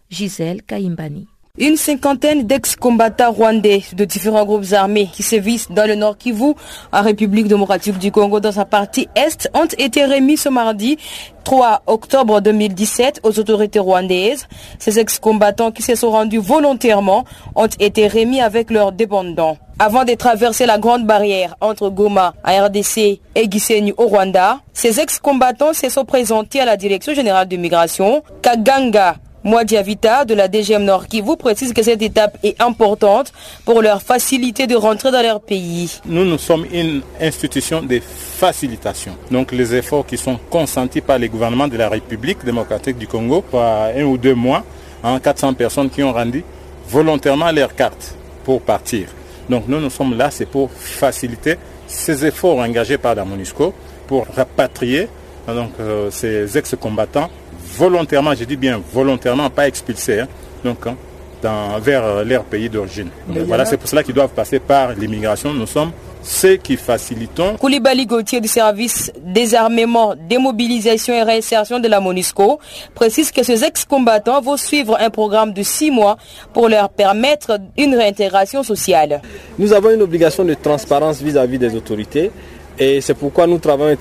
Speaker 3: Gisèle Kaimbani.
Speaker 12: Une cinquantaine d'ex-combattants rwandais de différents groupes armés qui sévissent dans le Nord Kivu, en République démocratique du Congo, dans sa partie Est, ont été remis ce mardi 3 octobre 2017 aux autorités rwandaises. Ces ex-combattants qui se sont rendus volontairement ont été remis avec leurs dépendants. Avant de traverser la grande barrière entre Goma, à RDC, et Gisenyi au Rwanda, ces ex-combattants se sont présentés à la Direction générale de migration, Kaganga, Diavita de la DGM Nord qui vous précise que cette étape est importante pour leur faciliter de rentrer dans leur pays.
Speaker 13: Nous, nous sommes une institution de facilitation. Donc les efforts qui sont consentis par les gouvernements de la République démocratique du Congo, par un ou deux mois, 400 hein, personnes qui ont rendu volontairement leur carte pour partir. Donc nous, nous sommes là, c'est pour faciliter ces efforts engagés par la MONUSCO pour rapatrier donc, euh, ces ex-combattants volontairement, je dis bien volontairement, pas expulsés, hein, donc, hein, dans, vers leur pays d'origine. Voilà, c'est pour cela qu'ils doivent passer par l'immigration. Nous sommes ceux qui facilitons.
Speaker 12: Koulibaly Gauthier du service désarmement, démobilisation et réinsertion de la MONUSCO précise que ces ex-combattants vont suivre un programme de six mois pour leur permettre une réintégration sociale.
Speaker 14: Nous avons une obligation de transparence vis-à-vis des autorités et c'est pourquoi nous travaillons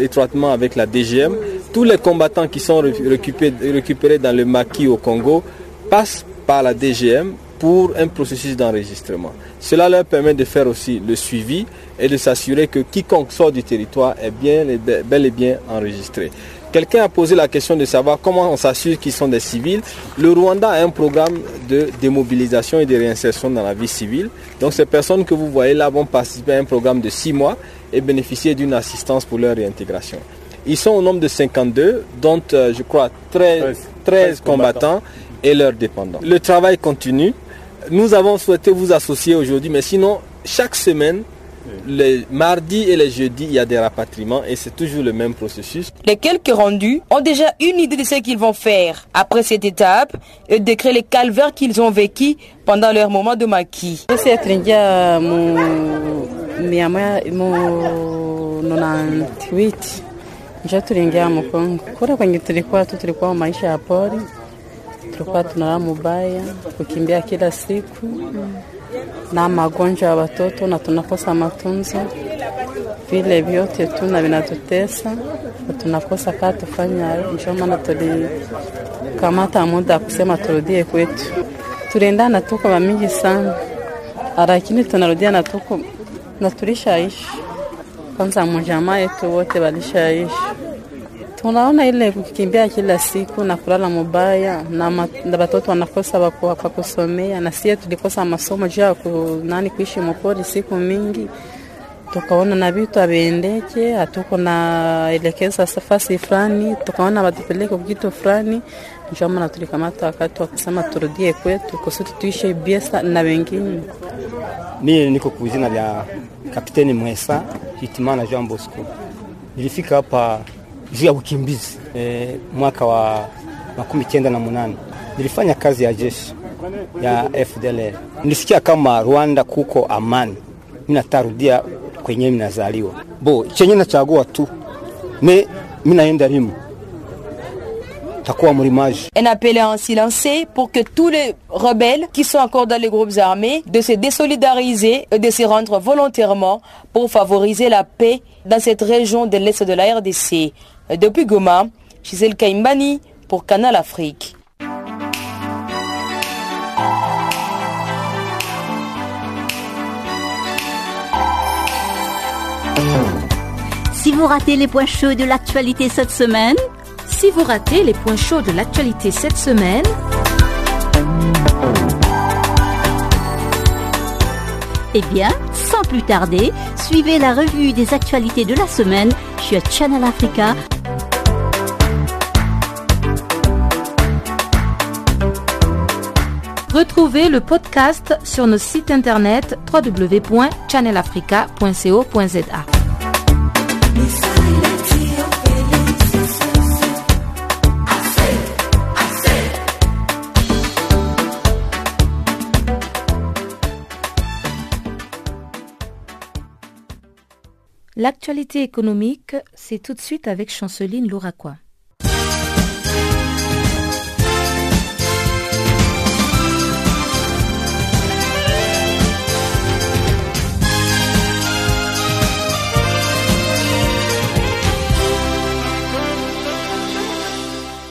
Speaker 14: étroitement avec la DGM. Tous les combattants qui sont récupérés dans le maquis au Congo passent par la DGM pour un processus d'enregistrement. Cela leur permet de faire aussi le suivi et de s'assurer que quiconque sort du territoire est bien, bel et bien enregistré. Quelqu'un a posé la question de savoir comment on s'assure qu'ils sont des civils. Le Rwanda a un programme de démobilisation et de réinsertion dans la vie civile. Donc ces personnes que vous voyez là vont participer à un programme de six mois et bénéficier d'une assistance pour leur réintégration. Ils sont au nombre de 52, dont euh, je crois 13, 13 combattants et leurs dépendants. Le travail continue. Nous avons souhaité vous associer aujourd'hui, mais sinon, chaque semaine, les mardis et les jeudis, il y a des rapatriements et c'est toujours le même processus.
Speaker 12: Les quelques rendus ont déjà une idée de ce qu'ils vont faire. Après cette étape, ils décrivent les calvaires qu'ils ont vécu pendant leur moment de maquis.
Speaker 15: tulikuwa tunalala mubaya, kukimbia kila siku na magonjwa ya watoto na tunakosa matunzo, vile vyote tuna vinatutesa na tunakosa kaa tufanya. Ndio maana tulikamata muda kusema turudie kwetu. Tulienda na tuko wamingi sana, lakini tunarudia na tuko na tulishaishi kwanza, mujamaa yetu wote walishaishi tunaona ile kukimbia kila siku na kulala mubaya na watoto wanakosa kwa kusomea, na sie tulikosa masomo juu ya nani kuishi mopori siku mingi, tukaona na vitu aviendeke, hatuko na elekeza safasi fulani, tukaona watupeleke kitu fulani, ndio maana tulikamata wakati wa turudie kwetu kusudi tuishe biesa na wengine.
Speaker 16: Mimi niko kuzina vya Kapiteni Mwesa Hitimana Jean Bosco, nilifika hapa juu ya ukimbizi. E,
Speaker 12: Un appel est ainsi lancé pour que tous les rebelles qui sont encore dans les groupes armés de se désolidariser et de se rendre volontairement pour favoriser la paix dans cette région de l'Est de la RDC. Depuis Goma, Gisèle Kaimbani pour Canal Afrique.
Speaker 6: Si vous ratez les points chauds de l'actualité cette semaine,
Speaker 3: si vous ratez les points chauds de l'actualité cette semaine,
Speaker 6: eh bien, sans plus tarder, suivez la revue des actualités de la semaine sur Channel Africa.
Speaker 3: Retrouvez le podcast sur nos sites internet www.channelafrica.co.za. L'actualité économique, c'est tout de suite avec Chanceline Louraquois.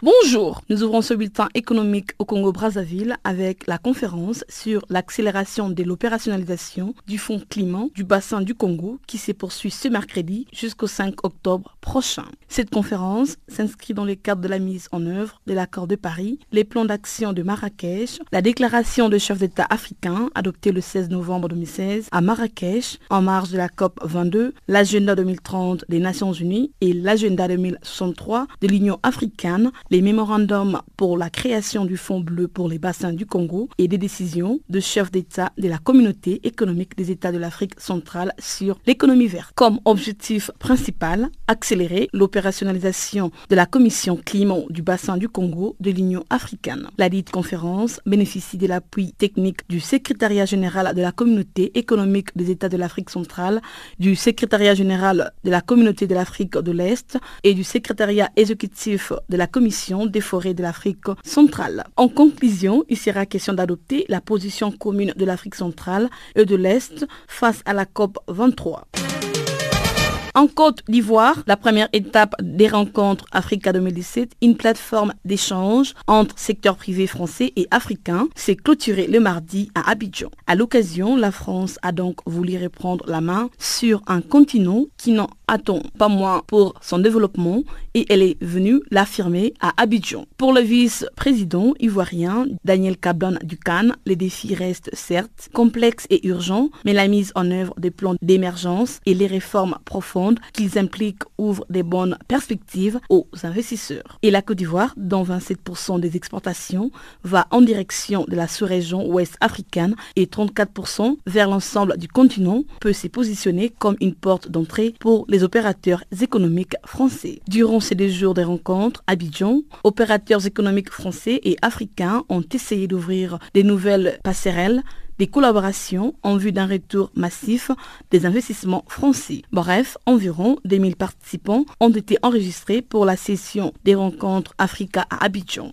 Speaker 8: Bonjour, nous ouvrons ce bulletin économique au Congo-Brazzaville avec la conférence sur l'accélération de l'opérationnalisation du Fonds climat du bassin du Congo qui se poursuit ce mercredi jusqu'au 5 octobre prochain. Cette conférence s'inscrit dans le cadre de la mise en œuvre de l'accord de Paris, les plans d'action de Marrakech, la déclaration de chef d'État africain adoptée le 16 novembre 2016 à Marrakech en marge de la COP 22, l'agenda 2030 des Nations Unies et l'agenda 2063 de l'Union africaine, mémorandums référendum pour la création du Fonds bleu pour les bassins du Congo et des décisions de chefs d'État de la communauté économique des États de l'Afrique centrale sur l'économie verte. Comme objectif principal, accélérer l'opérationnalisation de la commission climat du bassin du Congo de l'Union africaine. La dite conférence bénéficie de l'appui technique du secrétariat général de la communauté économique des États de l'Afrique centrale, du secrétariat général de la communauté de l'Afrique de l'Est et du secrétariat exécutif de la Commission des forêts de l'Afrique centrale. En conclusion, il sera question d'adopter la position commune de l'Afrique centrale et de l'Est face à la COP 23. En Côte d'Ivoire, la première étape des rencontres Africa 2017, une plateforme d'échange entre secteurs privés français et africains, s'est clôturée le mardi à Abidjan. À l'occasion, la France a donc voulu reprendre la main sur un continent qui n'en attend pas moins pour son développement et elle est venue l'affirmer à Abidjan. Pour le vice-président ivoirien Daniel Cablan Ducan, les défis restent certes complexes et urgents, mais la mise en œuvre des plans d'émergence et les réformes profondes qu'ils impliquent ouvrent des bonnes perspectives aux investisseurs. Et la Côte d'Ivoire, dont 27% des exportations va en direction de la sous-région ouest africaine et 34% vers l'ensemble du continent, peut se positionner comme une porte d'entrée pour les opérateurs économiques français. Durant ces deux jours de rencontres, Abidjan, opérateurs économiques français et africains ont essayé d'ouvrir des nouvelles passerelles des collaborations en vue d'un retour massif des investissements français. Bref, environ 2000 participants ont été enregistrés pour la session des rencontres Africa à Abidjan.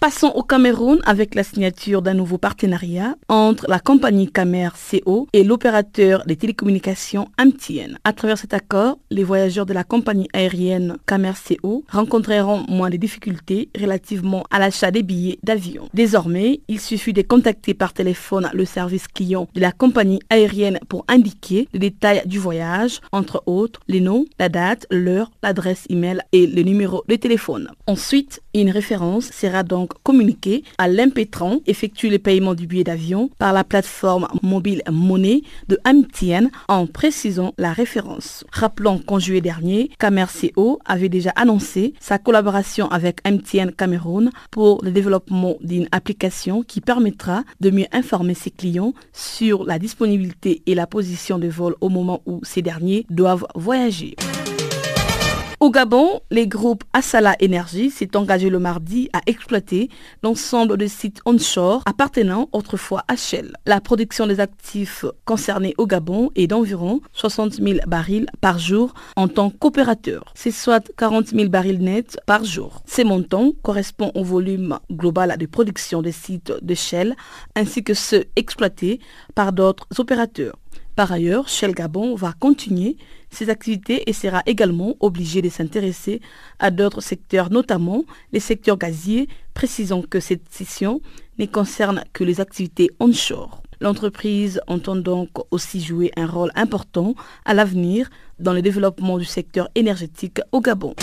Speaker 8: Passons au Cameroun avec la signature d'un nouveau partenariat entre la compagnie Camer CO et l'opérateur des télécommunications MTN. À travers cet accord, les voyageurs de la compagnie aérienne Camer CO rencontreront moins de difficultés relativement à l'achat des billets d'avion. Désormais, il suffit de contacter par téléphone le service client de la compagnie aérienne pour indiquer les détails du voyage, entre autres les noms, la date, l'heure, l'adresse email et le numéro de téléphone. Ensuite, une référence sera donc communiqué à l'impétrant effectue le paiement du billet d'avion par la plateforme mobile monnaie de MTN en précisant la référence. Rappelons qu'en juillet dernier, CamerCO avait déjà annoncé sa collaboration avec MTN Cameroun pour le développement d'une application qui permettra de mieux informer ses clients sur la disponibilité et la position de vol au moment où ces derniers doivent voyager. Au Gabon, les groupes Asala Energy s'est engagé le mardi à exploiter l'ensemble des sites onshore appartenant autrefois à Shell. La production des actifs concernés au Gabon est d'environ 60 000 barils par jour en tant qu'opérateur. C'est soit 40 000 barils nets par jour. Ces montants correspondent au volume global de production des sites de Shell ainsi que ceux exploités par d'autres opérateurs. Par ailleurs, Shell Gabon va continuer ses activités et sera également obligé de s'intéresser à d'autres secteurs, notamment les secteurs gaziers, précisant que cette session ne concerne que les activités onshore. L'entreprise entend donc aussi jouer un rôle important à l'avenir dans le développement du secteur énergétique au Gabon.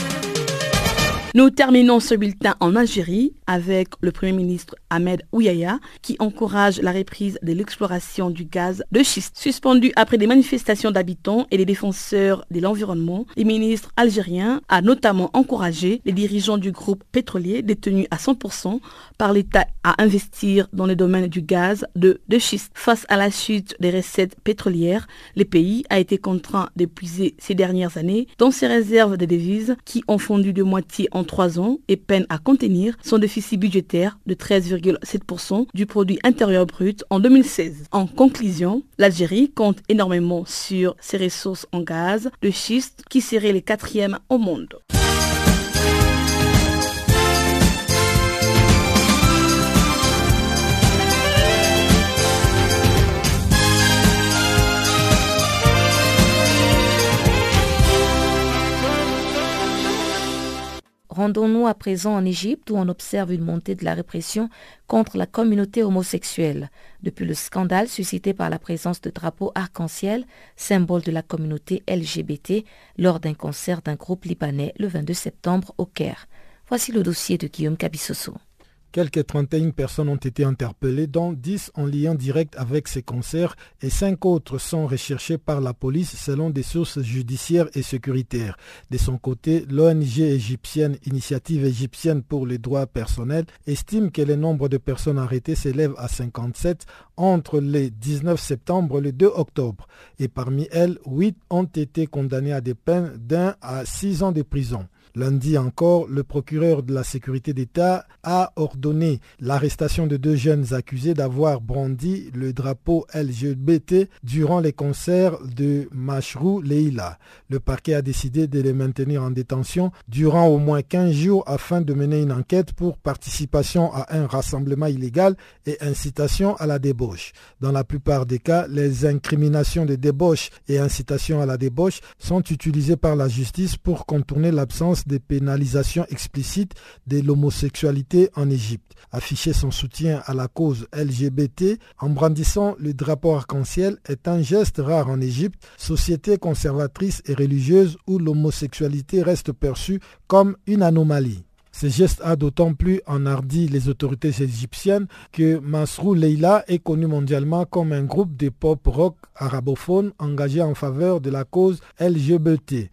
Speaker 8: Nous terminons ce bulletin en Algérie avec le Premier ministre Ahmed Ouyaya qui encourage la reprise de l'exploration du gaz de schiste. Suspendu après des manifestations d'habitants et des défenseurs de l'environnement, le ministre algérien a notamment encouragé les dirigeants du groupe pétrolier détenu à 100% par l'État à investir dans le domaine du gaz de, schiste. Face à la chute des recettes pétrolières, le pays a été contraint d'épuiser ces dernières années dans ses réserves de devises qui ont fondu de moitié en trois ans et peine à contenir son déficit budgétaire de 13,7% du produit intérieur brut en 2016. En conclusion, l'Algérie compte énormément sur ses ressources en gaz de schiste qui seraient les quatrièmes au monde.
Speaker 3: Rendons-nous à présent en Égypte où on observe une montée de la répression contre la communauté homosexuelle depuis le scandale suscité par la présence de drapeaux arc-en-ciel, symbole de la communauté LGBT, lors d'un concert d'un groupe libanais le 22 septembre au Caire. Voici le dossier de Guillaume Cabissoso.
Speaker 4: Quelques 31 personnes ont été interpellées, dont 10 en lien direct avec ces concerts et 5 autres sont recherchées par la police selon des sources judiciaires et sécuritaires. De son côté, l'ONG égyptienne Initiative égyptienne pour les droits personnels estime que le nombre de personnes arrêtées s'élève à 57 entre les 19 septembre et le 2 octobre. Et parmi elles, 8 ont été condamnées à des peines d'un à 6 ans de prison. Lundi encore, le procureur de la sécurité d'État a ordonné l'arrestation de deux jeunes accusés d'avoir brandi le drapeau LGBT durant les concerts de Mashrou Leila. Le parquet a décidé de les maintenir en détention durant au moins 15 jours afin de mener une enquête pour participation à un rassemblement illégal et incitation à la débauche. Dans la plupart des cas, les incriminations de débauche et incitation à la débauche sont utilisées par la justice pour contourner l'absence des pénalisations explicites de l'homosexualité en Égypte. Afficher son soutien à la cause LGBT en brandissant le drapeau arc-en-ciel est un geste rare en Égypte, société conservatrice et religieuse où l'homosexualité reste perçue comme une anomalie. Ce geste a d'autant plus enhardi les autorités égyptiennes que Masrou Leila est connu mondialement comme un groupe de pop rock arabophone engagé en faveur de la cause LGBT.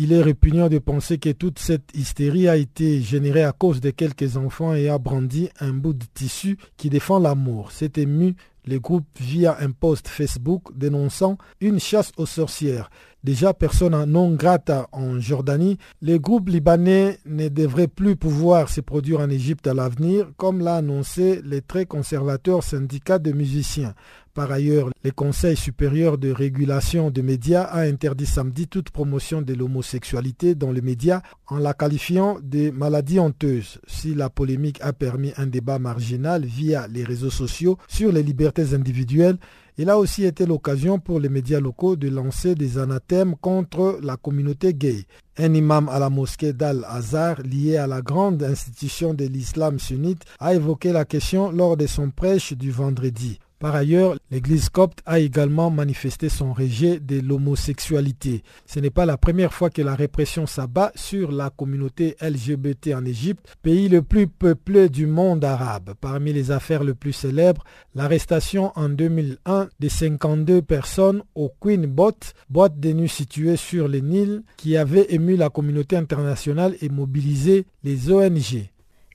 Speaker 4: Il est répugnant de penser que toute cette hystérie a été générée à cause de quelques enfants et a brandi un bout de tissu qui défend l'amour. C'est ému le groupe via un post Facebook dénonçant une chasse aux sorcières. Déjà personne non grata en Jordanie, les groupes libanais ne devraient plus pouvoir se produire en Égypte à l'avenir, comme l'a annoncé le très conservateur syndicat de musiciens. Par ailleurs, le Conseil supérieur de régulation des médias a interdit samedi toute promotion de l'homosexualité dans les médias en la qualifiant de maladie honteuse. Si la polémique a permis un débat marginal via les réseaux sociaux sur les libertés individuelles, il a aussi été l'occasion pour les médias locaux de lancer des anathèmes contre la communauté gay. Un imam à la mosquée d'Al-Azhar, lié à la grande institution de l'islam sunnite, a évoqué la question lors de son prêche du vendredi. Par ailleurs, l'Église copte a également manifesté son rejet de l'homosexualité. Ce n'est pas la première fois que la répression s'abat sur la communauté LGBT en Égypte, pays le plus peuplé du monde arabe. Parmi les affaires les plus célèbres, l'arrestation en 2001 de 52 personnes au Queen Boat, boîte de nuit située sur le Nil, qui avait ému la communauté internationale et mobilisé les ONG.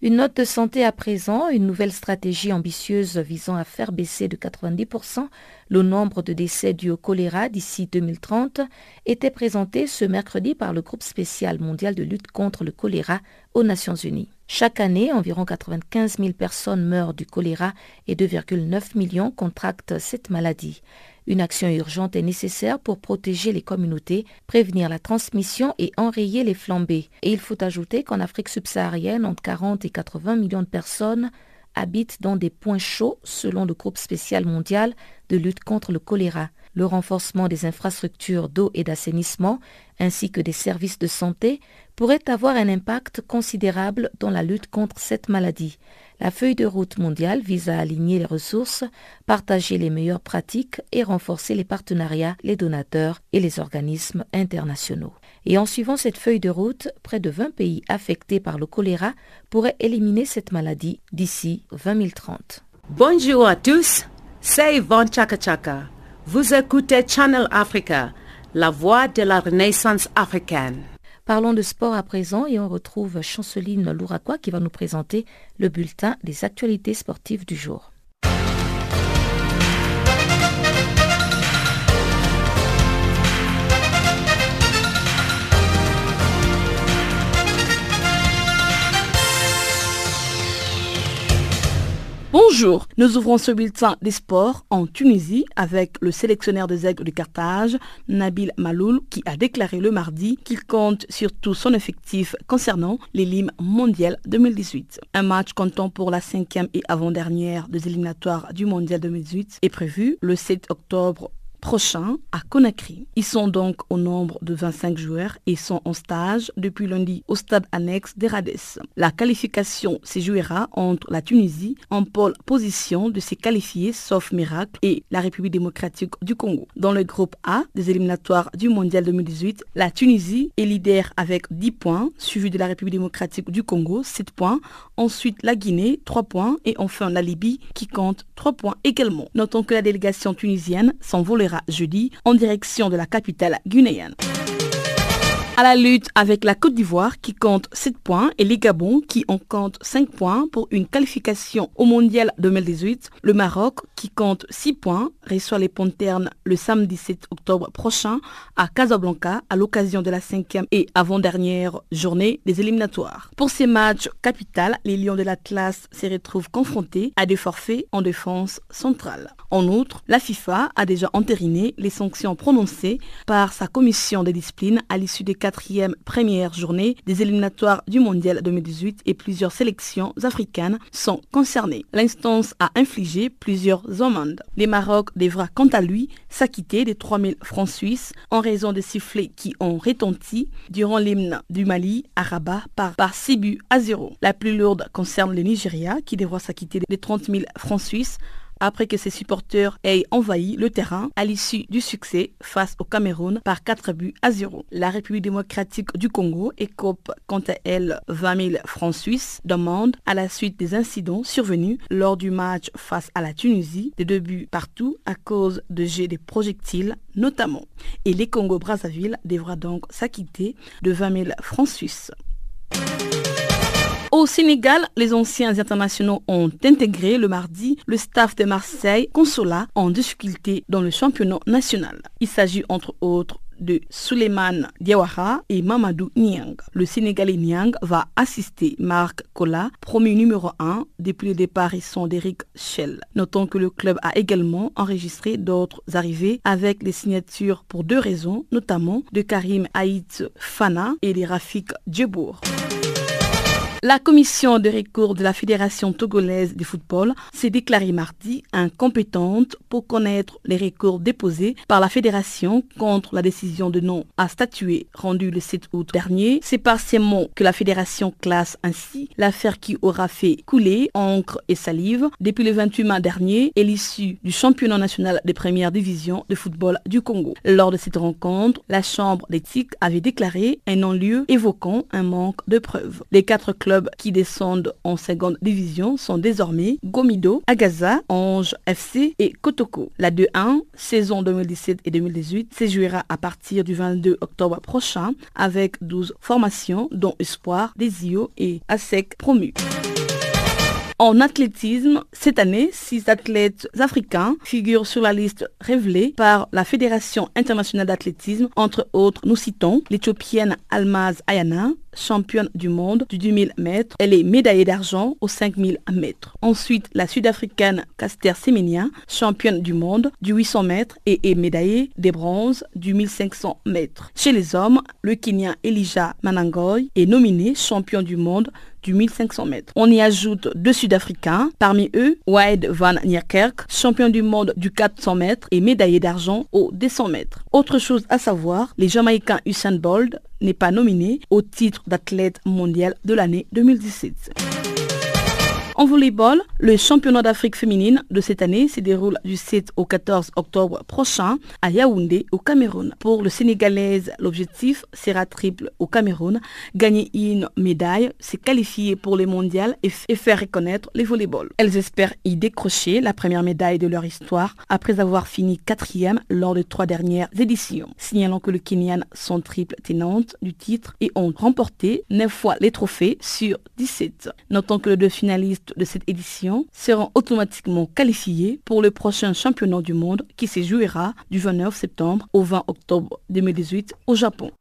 Speaker 3: Une note de santé à présent, une nouvelle stratégie ambitieuse visant à faire baisser de 90% le nombre de décès dus au choléra d'ici 2030 était présentée ce mercredi par le groupe spécial mondial de lutte contre le choléra aux Nations Unies. Chaque année, environ 95 000 personnes meurent du choléra et 2,9 millions contractent cette maladie. Une action urgente est nécessaire pour protéger les communautés, prévenir la transmission et enrayer les flambées. Et il faut ajouter qu'en Afrique subsaharienne, entre 40 et 80 millions de personnes habitent dans des points chauds selon le groupe spécial mondial de lutte contre le choléra. Le renforcement des infrastructures d'eau et d'assainissement ainsi que des services de santé pourrait avoir un impact considérable dans la lutte contre cette maladie. La feuille de route mondiale vise à aligner les ressources, partager les meilleures pratiques et renforcer les partenariats, les donateurs et les organismes internationaux. Et en suivant cette feuille de route, près de 20 pays affectés par le choléra pourraient éliminer cette maladie d'ici 2030.
Speaker 17: Bonjour à tous, c'est Yvonne Chaka Chaka. Vous écoutez Channel Africa, la voix de la renaissance africaine.
Speaker 3: Parlons de sport à présent et on retrouve Chanceline Louraquois qui va nous présenter le bulletin des actualités sportives du jour.
Speaker 8: Bonjour, nous ouvrons ce bulletin des sports en Tunisie avec le sélectionneur des aigles de Carthage, Nabil Maloul, qui a déclaré le mardi qu'il compte sur tout son effectif concernant les limes mondiales 2018. Un match comptant pour la cinquième et avant-dernière des éliminatoires du mondial 2018 est prévu le 7 octobre prochain à Conakry. Ils sont donc au nombre de 25 joueurs et sont en stage depuis lundi au stade annexe d'Erades. La qualification se jouera entre la Tunisie en pole position de se qualifier sauf miracle et la République démocratique du Congo. Dans le groupe A des éliminatoires du Mondial 2018, la Tunisie est leader avec 10 points, suivi de la République démocratique du Congo 7 points. Ensuite, la Guinée, 3 points. Et enfin, la Libye, qui compte 3 points également. Notons que la délégation tunisienne s'envolera jeudi en direction de la capitale guinéenne à la lutte avec la Côte d'Ivoire qui compte 7 points et les Gabon qui en compte 5 points pour une qualification au Mondial 2018. Le Maroc qui compte 6 points reçoit les Ponternes le samedi 7 octobre prochain à Casablanca à l'occasion de la cinquième et avant-dernière journée des éliminatoires. Pour ces matchs capitales, les Lions de l'Atlas se retrouvent confrontés à des forfaits en défense centrale. En outre, la FIFA a déjà entériné les sanctions prononcées par sa commission de discipline à l'issue des quatrième première journée des éliminatoires du Mondial 2018 et plusieurs sélections africaines sont concernées. L'instance a infligé plusieurs amendes. Le Maroc devra quant à lui s'acquitter des 3000 francs suisses en raison des sifflets qui ont retenti durant l'hymne du Mali à Rabat par, par 6 buts à 0. La plus lourde concerne le Nigeria qui devra s'acquitter des 30 000 francs suisses après que ses supporters aient envahi le terrain à l'issue du succès face au Cameroun par 4 buts à 0. La République démocratique du Congo écope quant à elle 20 000 francs suisses d'amende à la suite des incidents survenus lors du match face à la Tunisie, des deux buts partout à cause de jets de projectiles notamment. Et les Congo-Brazzaville devra donc s'acquitter de 20 000 francs suisses. Au Sénégal, les anciens internationaux ont intégré le mardi le staff de Marseille Consola en difficulté dans le championnat national. Il s'agit entre autres de Suleiman Diawara et Mamadou Niang. Le Sénégalais Niang va assister Marc Kola, promu numéro 1 depuis le départ récent d'Eric Schell. Notons que le club a également enregistré d'autres arrivées avec les signatures pour deux raisons, notamment de Karim Haït Fana et de Rafik Djebour. La commission de recours de la Fédération togolaise de football s'est déclarée mardi incompétente pour connaître les recours déposés par la fédération contre la décision de non à statuer rendue le 7 août dernier. C'est par ces mots que la fédération classe ainsi l'affaire qui aura fait couler encre et salive depuis le 28 mai dernier et l'issue du championnat national de première division de football du Congo. Lors de cette rencontre, la chambre d'éthique avait déclaré un non-lieu évoquant un manque de preuves. Les quatre clubs qui descendent en seconde division sont désormais Gomido, Agaza, Ange FC et Kotoko. La 2-1, saison 2017 et 2018, se jouera à partir du 22 octobre prochain avec 12 formations dont Espoir, Desio et ASEC promus. En athlétisme, cette année, six athlètes africains figurent sur la liste révélée par la Fédération internationale d'athlétisme. Entre autres, nous citons l'Éthiopienne Almaz Ayana, championne du monde du 10 000 mètres. Elle est médaillée d'argent aux 5000 mètres. Ensuite, la Sud-Africaine Caster Semenya, championne du monde du 800 mètres et est médaillée des bronzes du 1500 mètres. Chez les hommes, le Kenyan Elijah Manangoy est nominé champion du monde du 1500 mètres. On y ajoute deux Sud-Africains, parmi eux Wade Van Niekerk, champion du monde du 400 mètres et médaillé d'argent au 200 mètres. Autre chose à savoir, les Jamaïcains Usain Bolt n'est pas nominé au titre d'athlète mondial de l'année 2017. En volleyball, le championnat d'Afrique féminine de cette année se déroule du 7 au 14 octobre prochain à Yaoundé au Cameroun. Pour le Sénégalaise, l'objectif sera triple au Cameroun, gagner une médaille, se qualifier pour les mondiales et, faire reconnaître les volleyballs. Elles espèrent y décrocher la première médaille de leur histoire après avoir fini quatrième lors des trois dernières éditions. Signalons que le Kenyan sont triple tenantes du titre et ont remporté 9 fois les trophées sur 17. Notons que les deux finalistes de cette édition seront automatiquement qualifiés pour le prochain championnat du monde qui se jouera du 29 septembre au 20 octobre 2018 au Japon.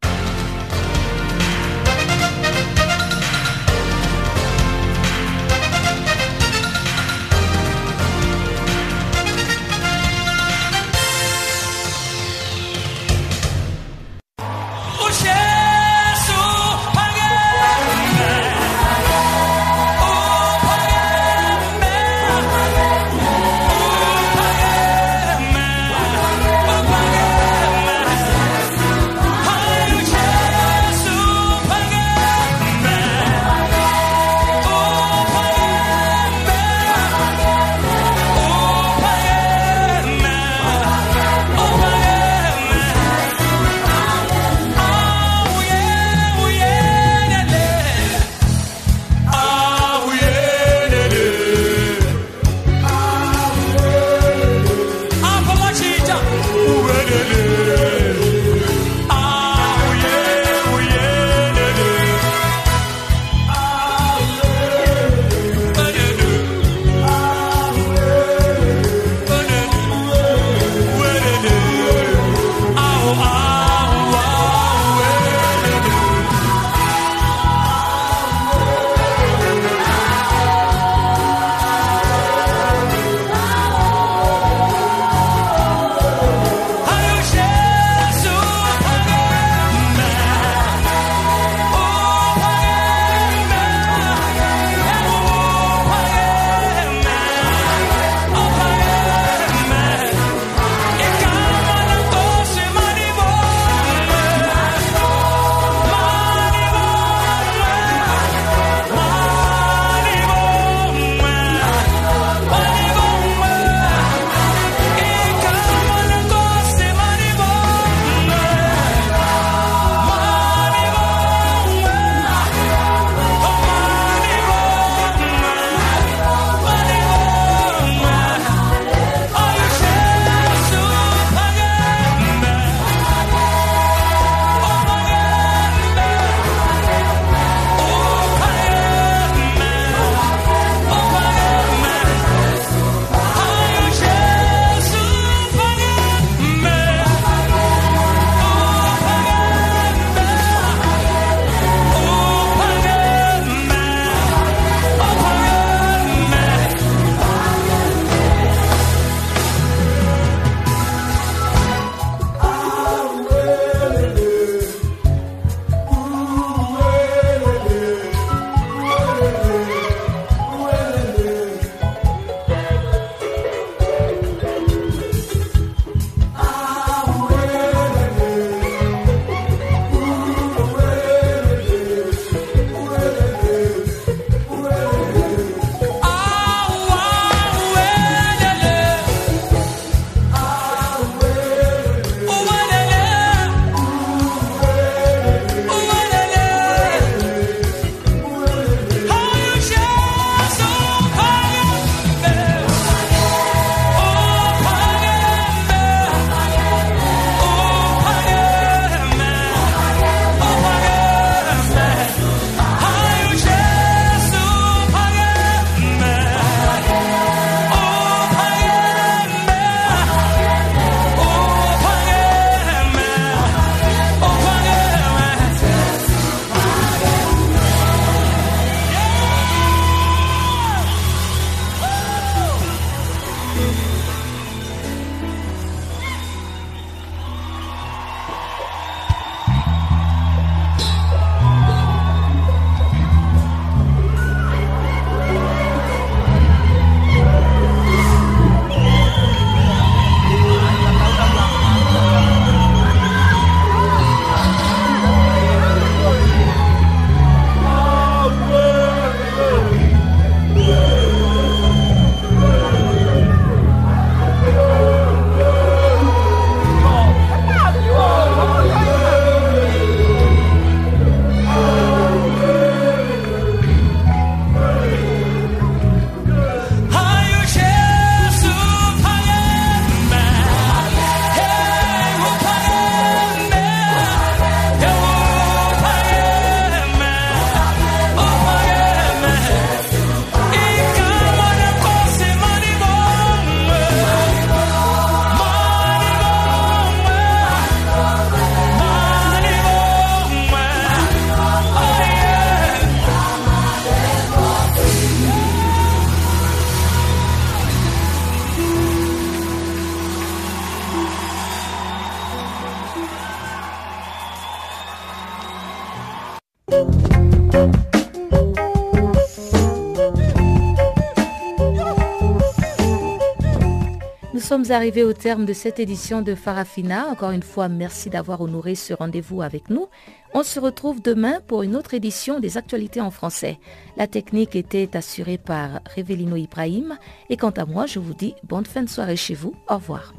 Speaker 3: Sommes arrivés au terme de cette édition de Farafina. Encore une fois, merci d'avoir honoré ce rendez-vous avec nous. On se retrouve demain pour une autre édition des actualités en français. La technique était assurée par Revelino Ibrahim. Et quant à moi, je vous dis bonne fin de soirée chez vous. Au revoir.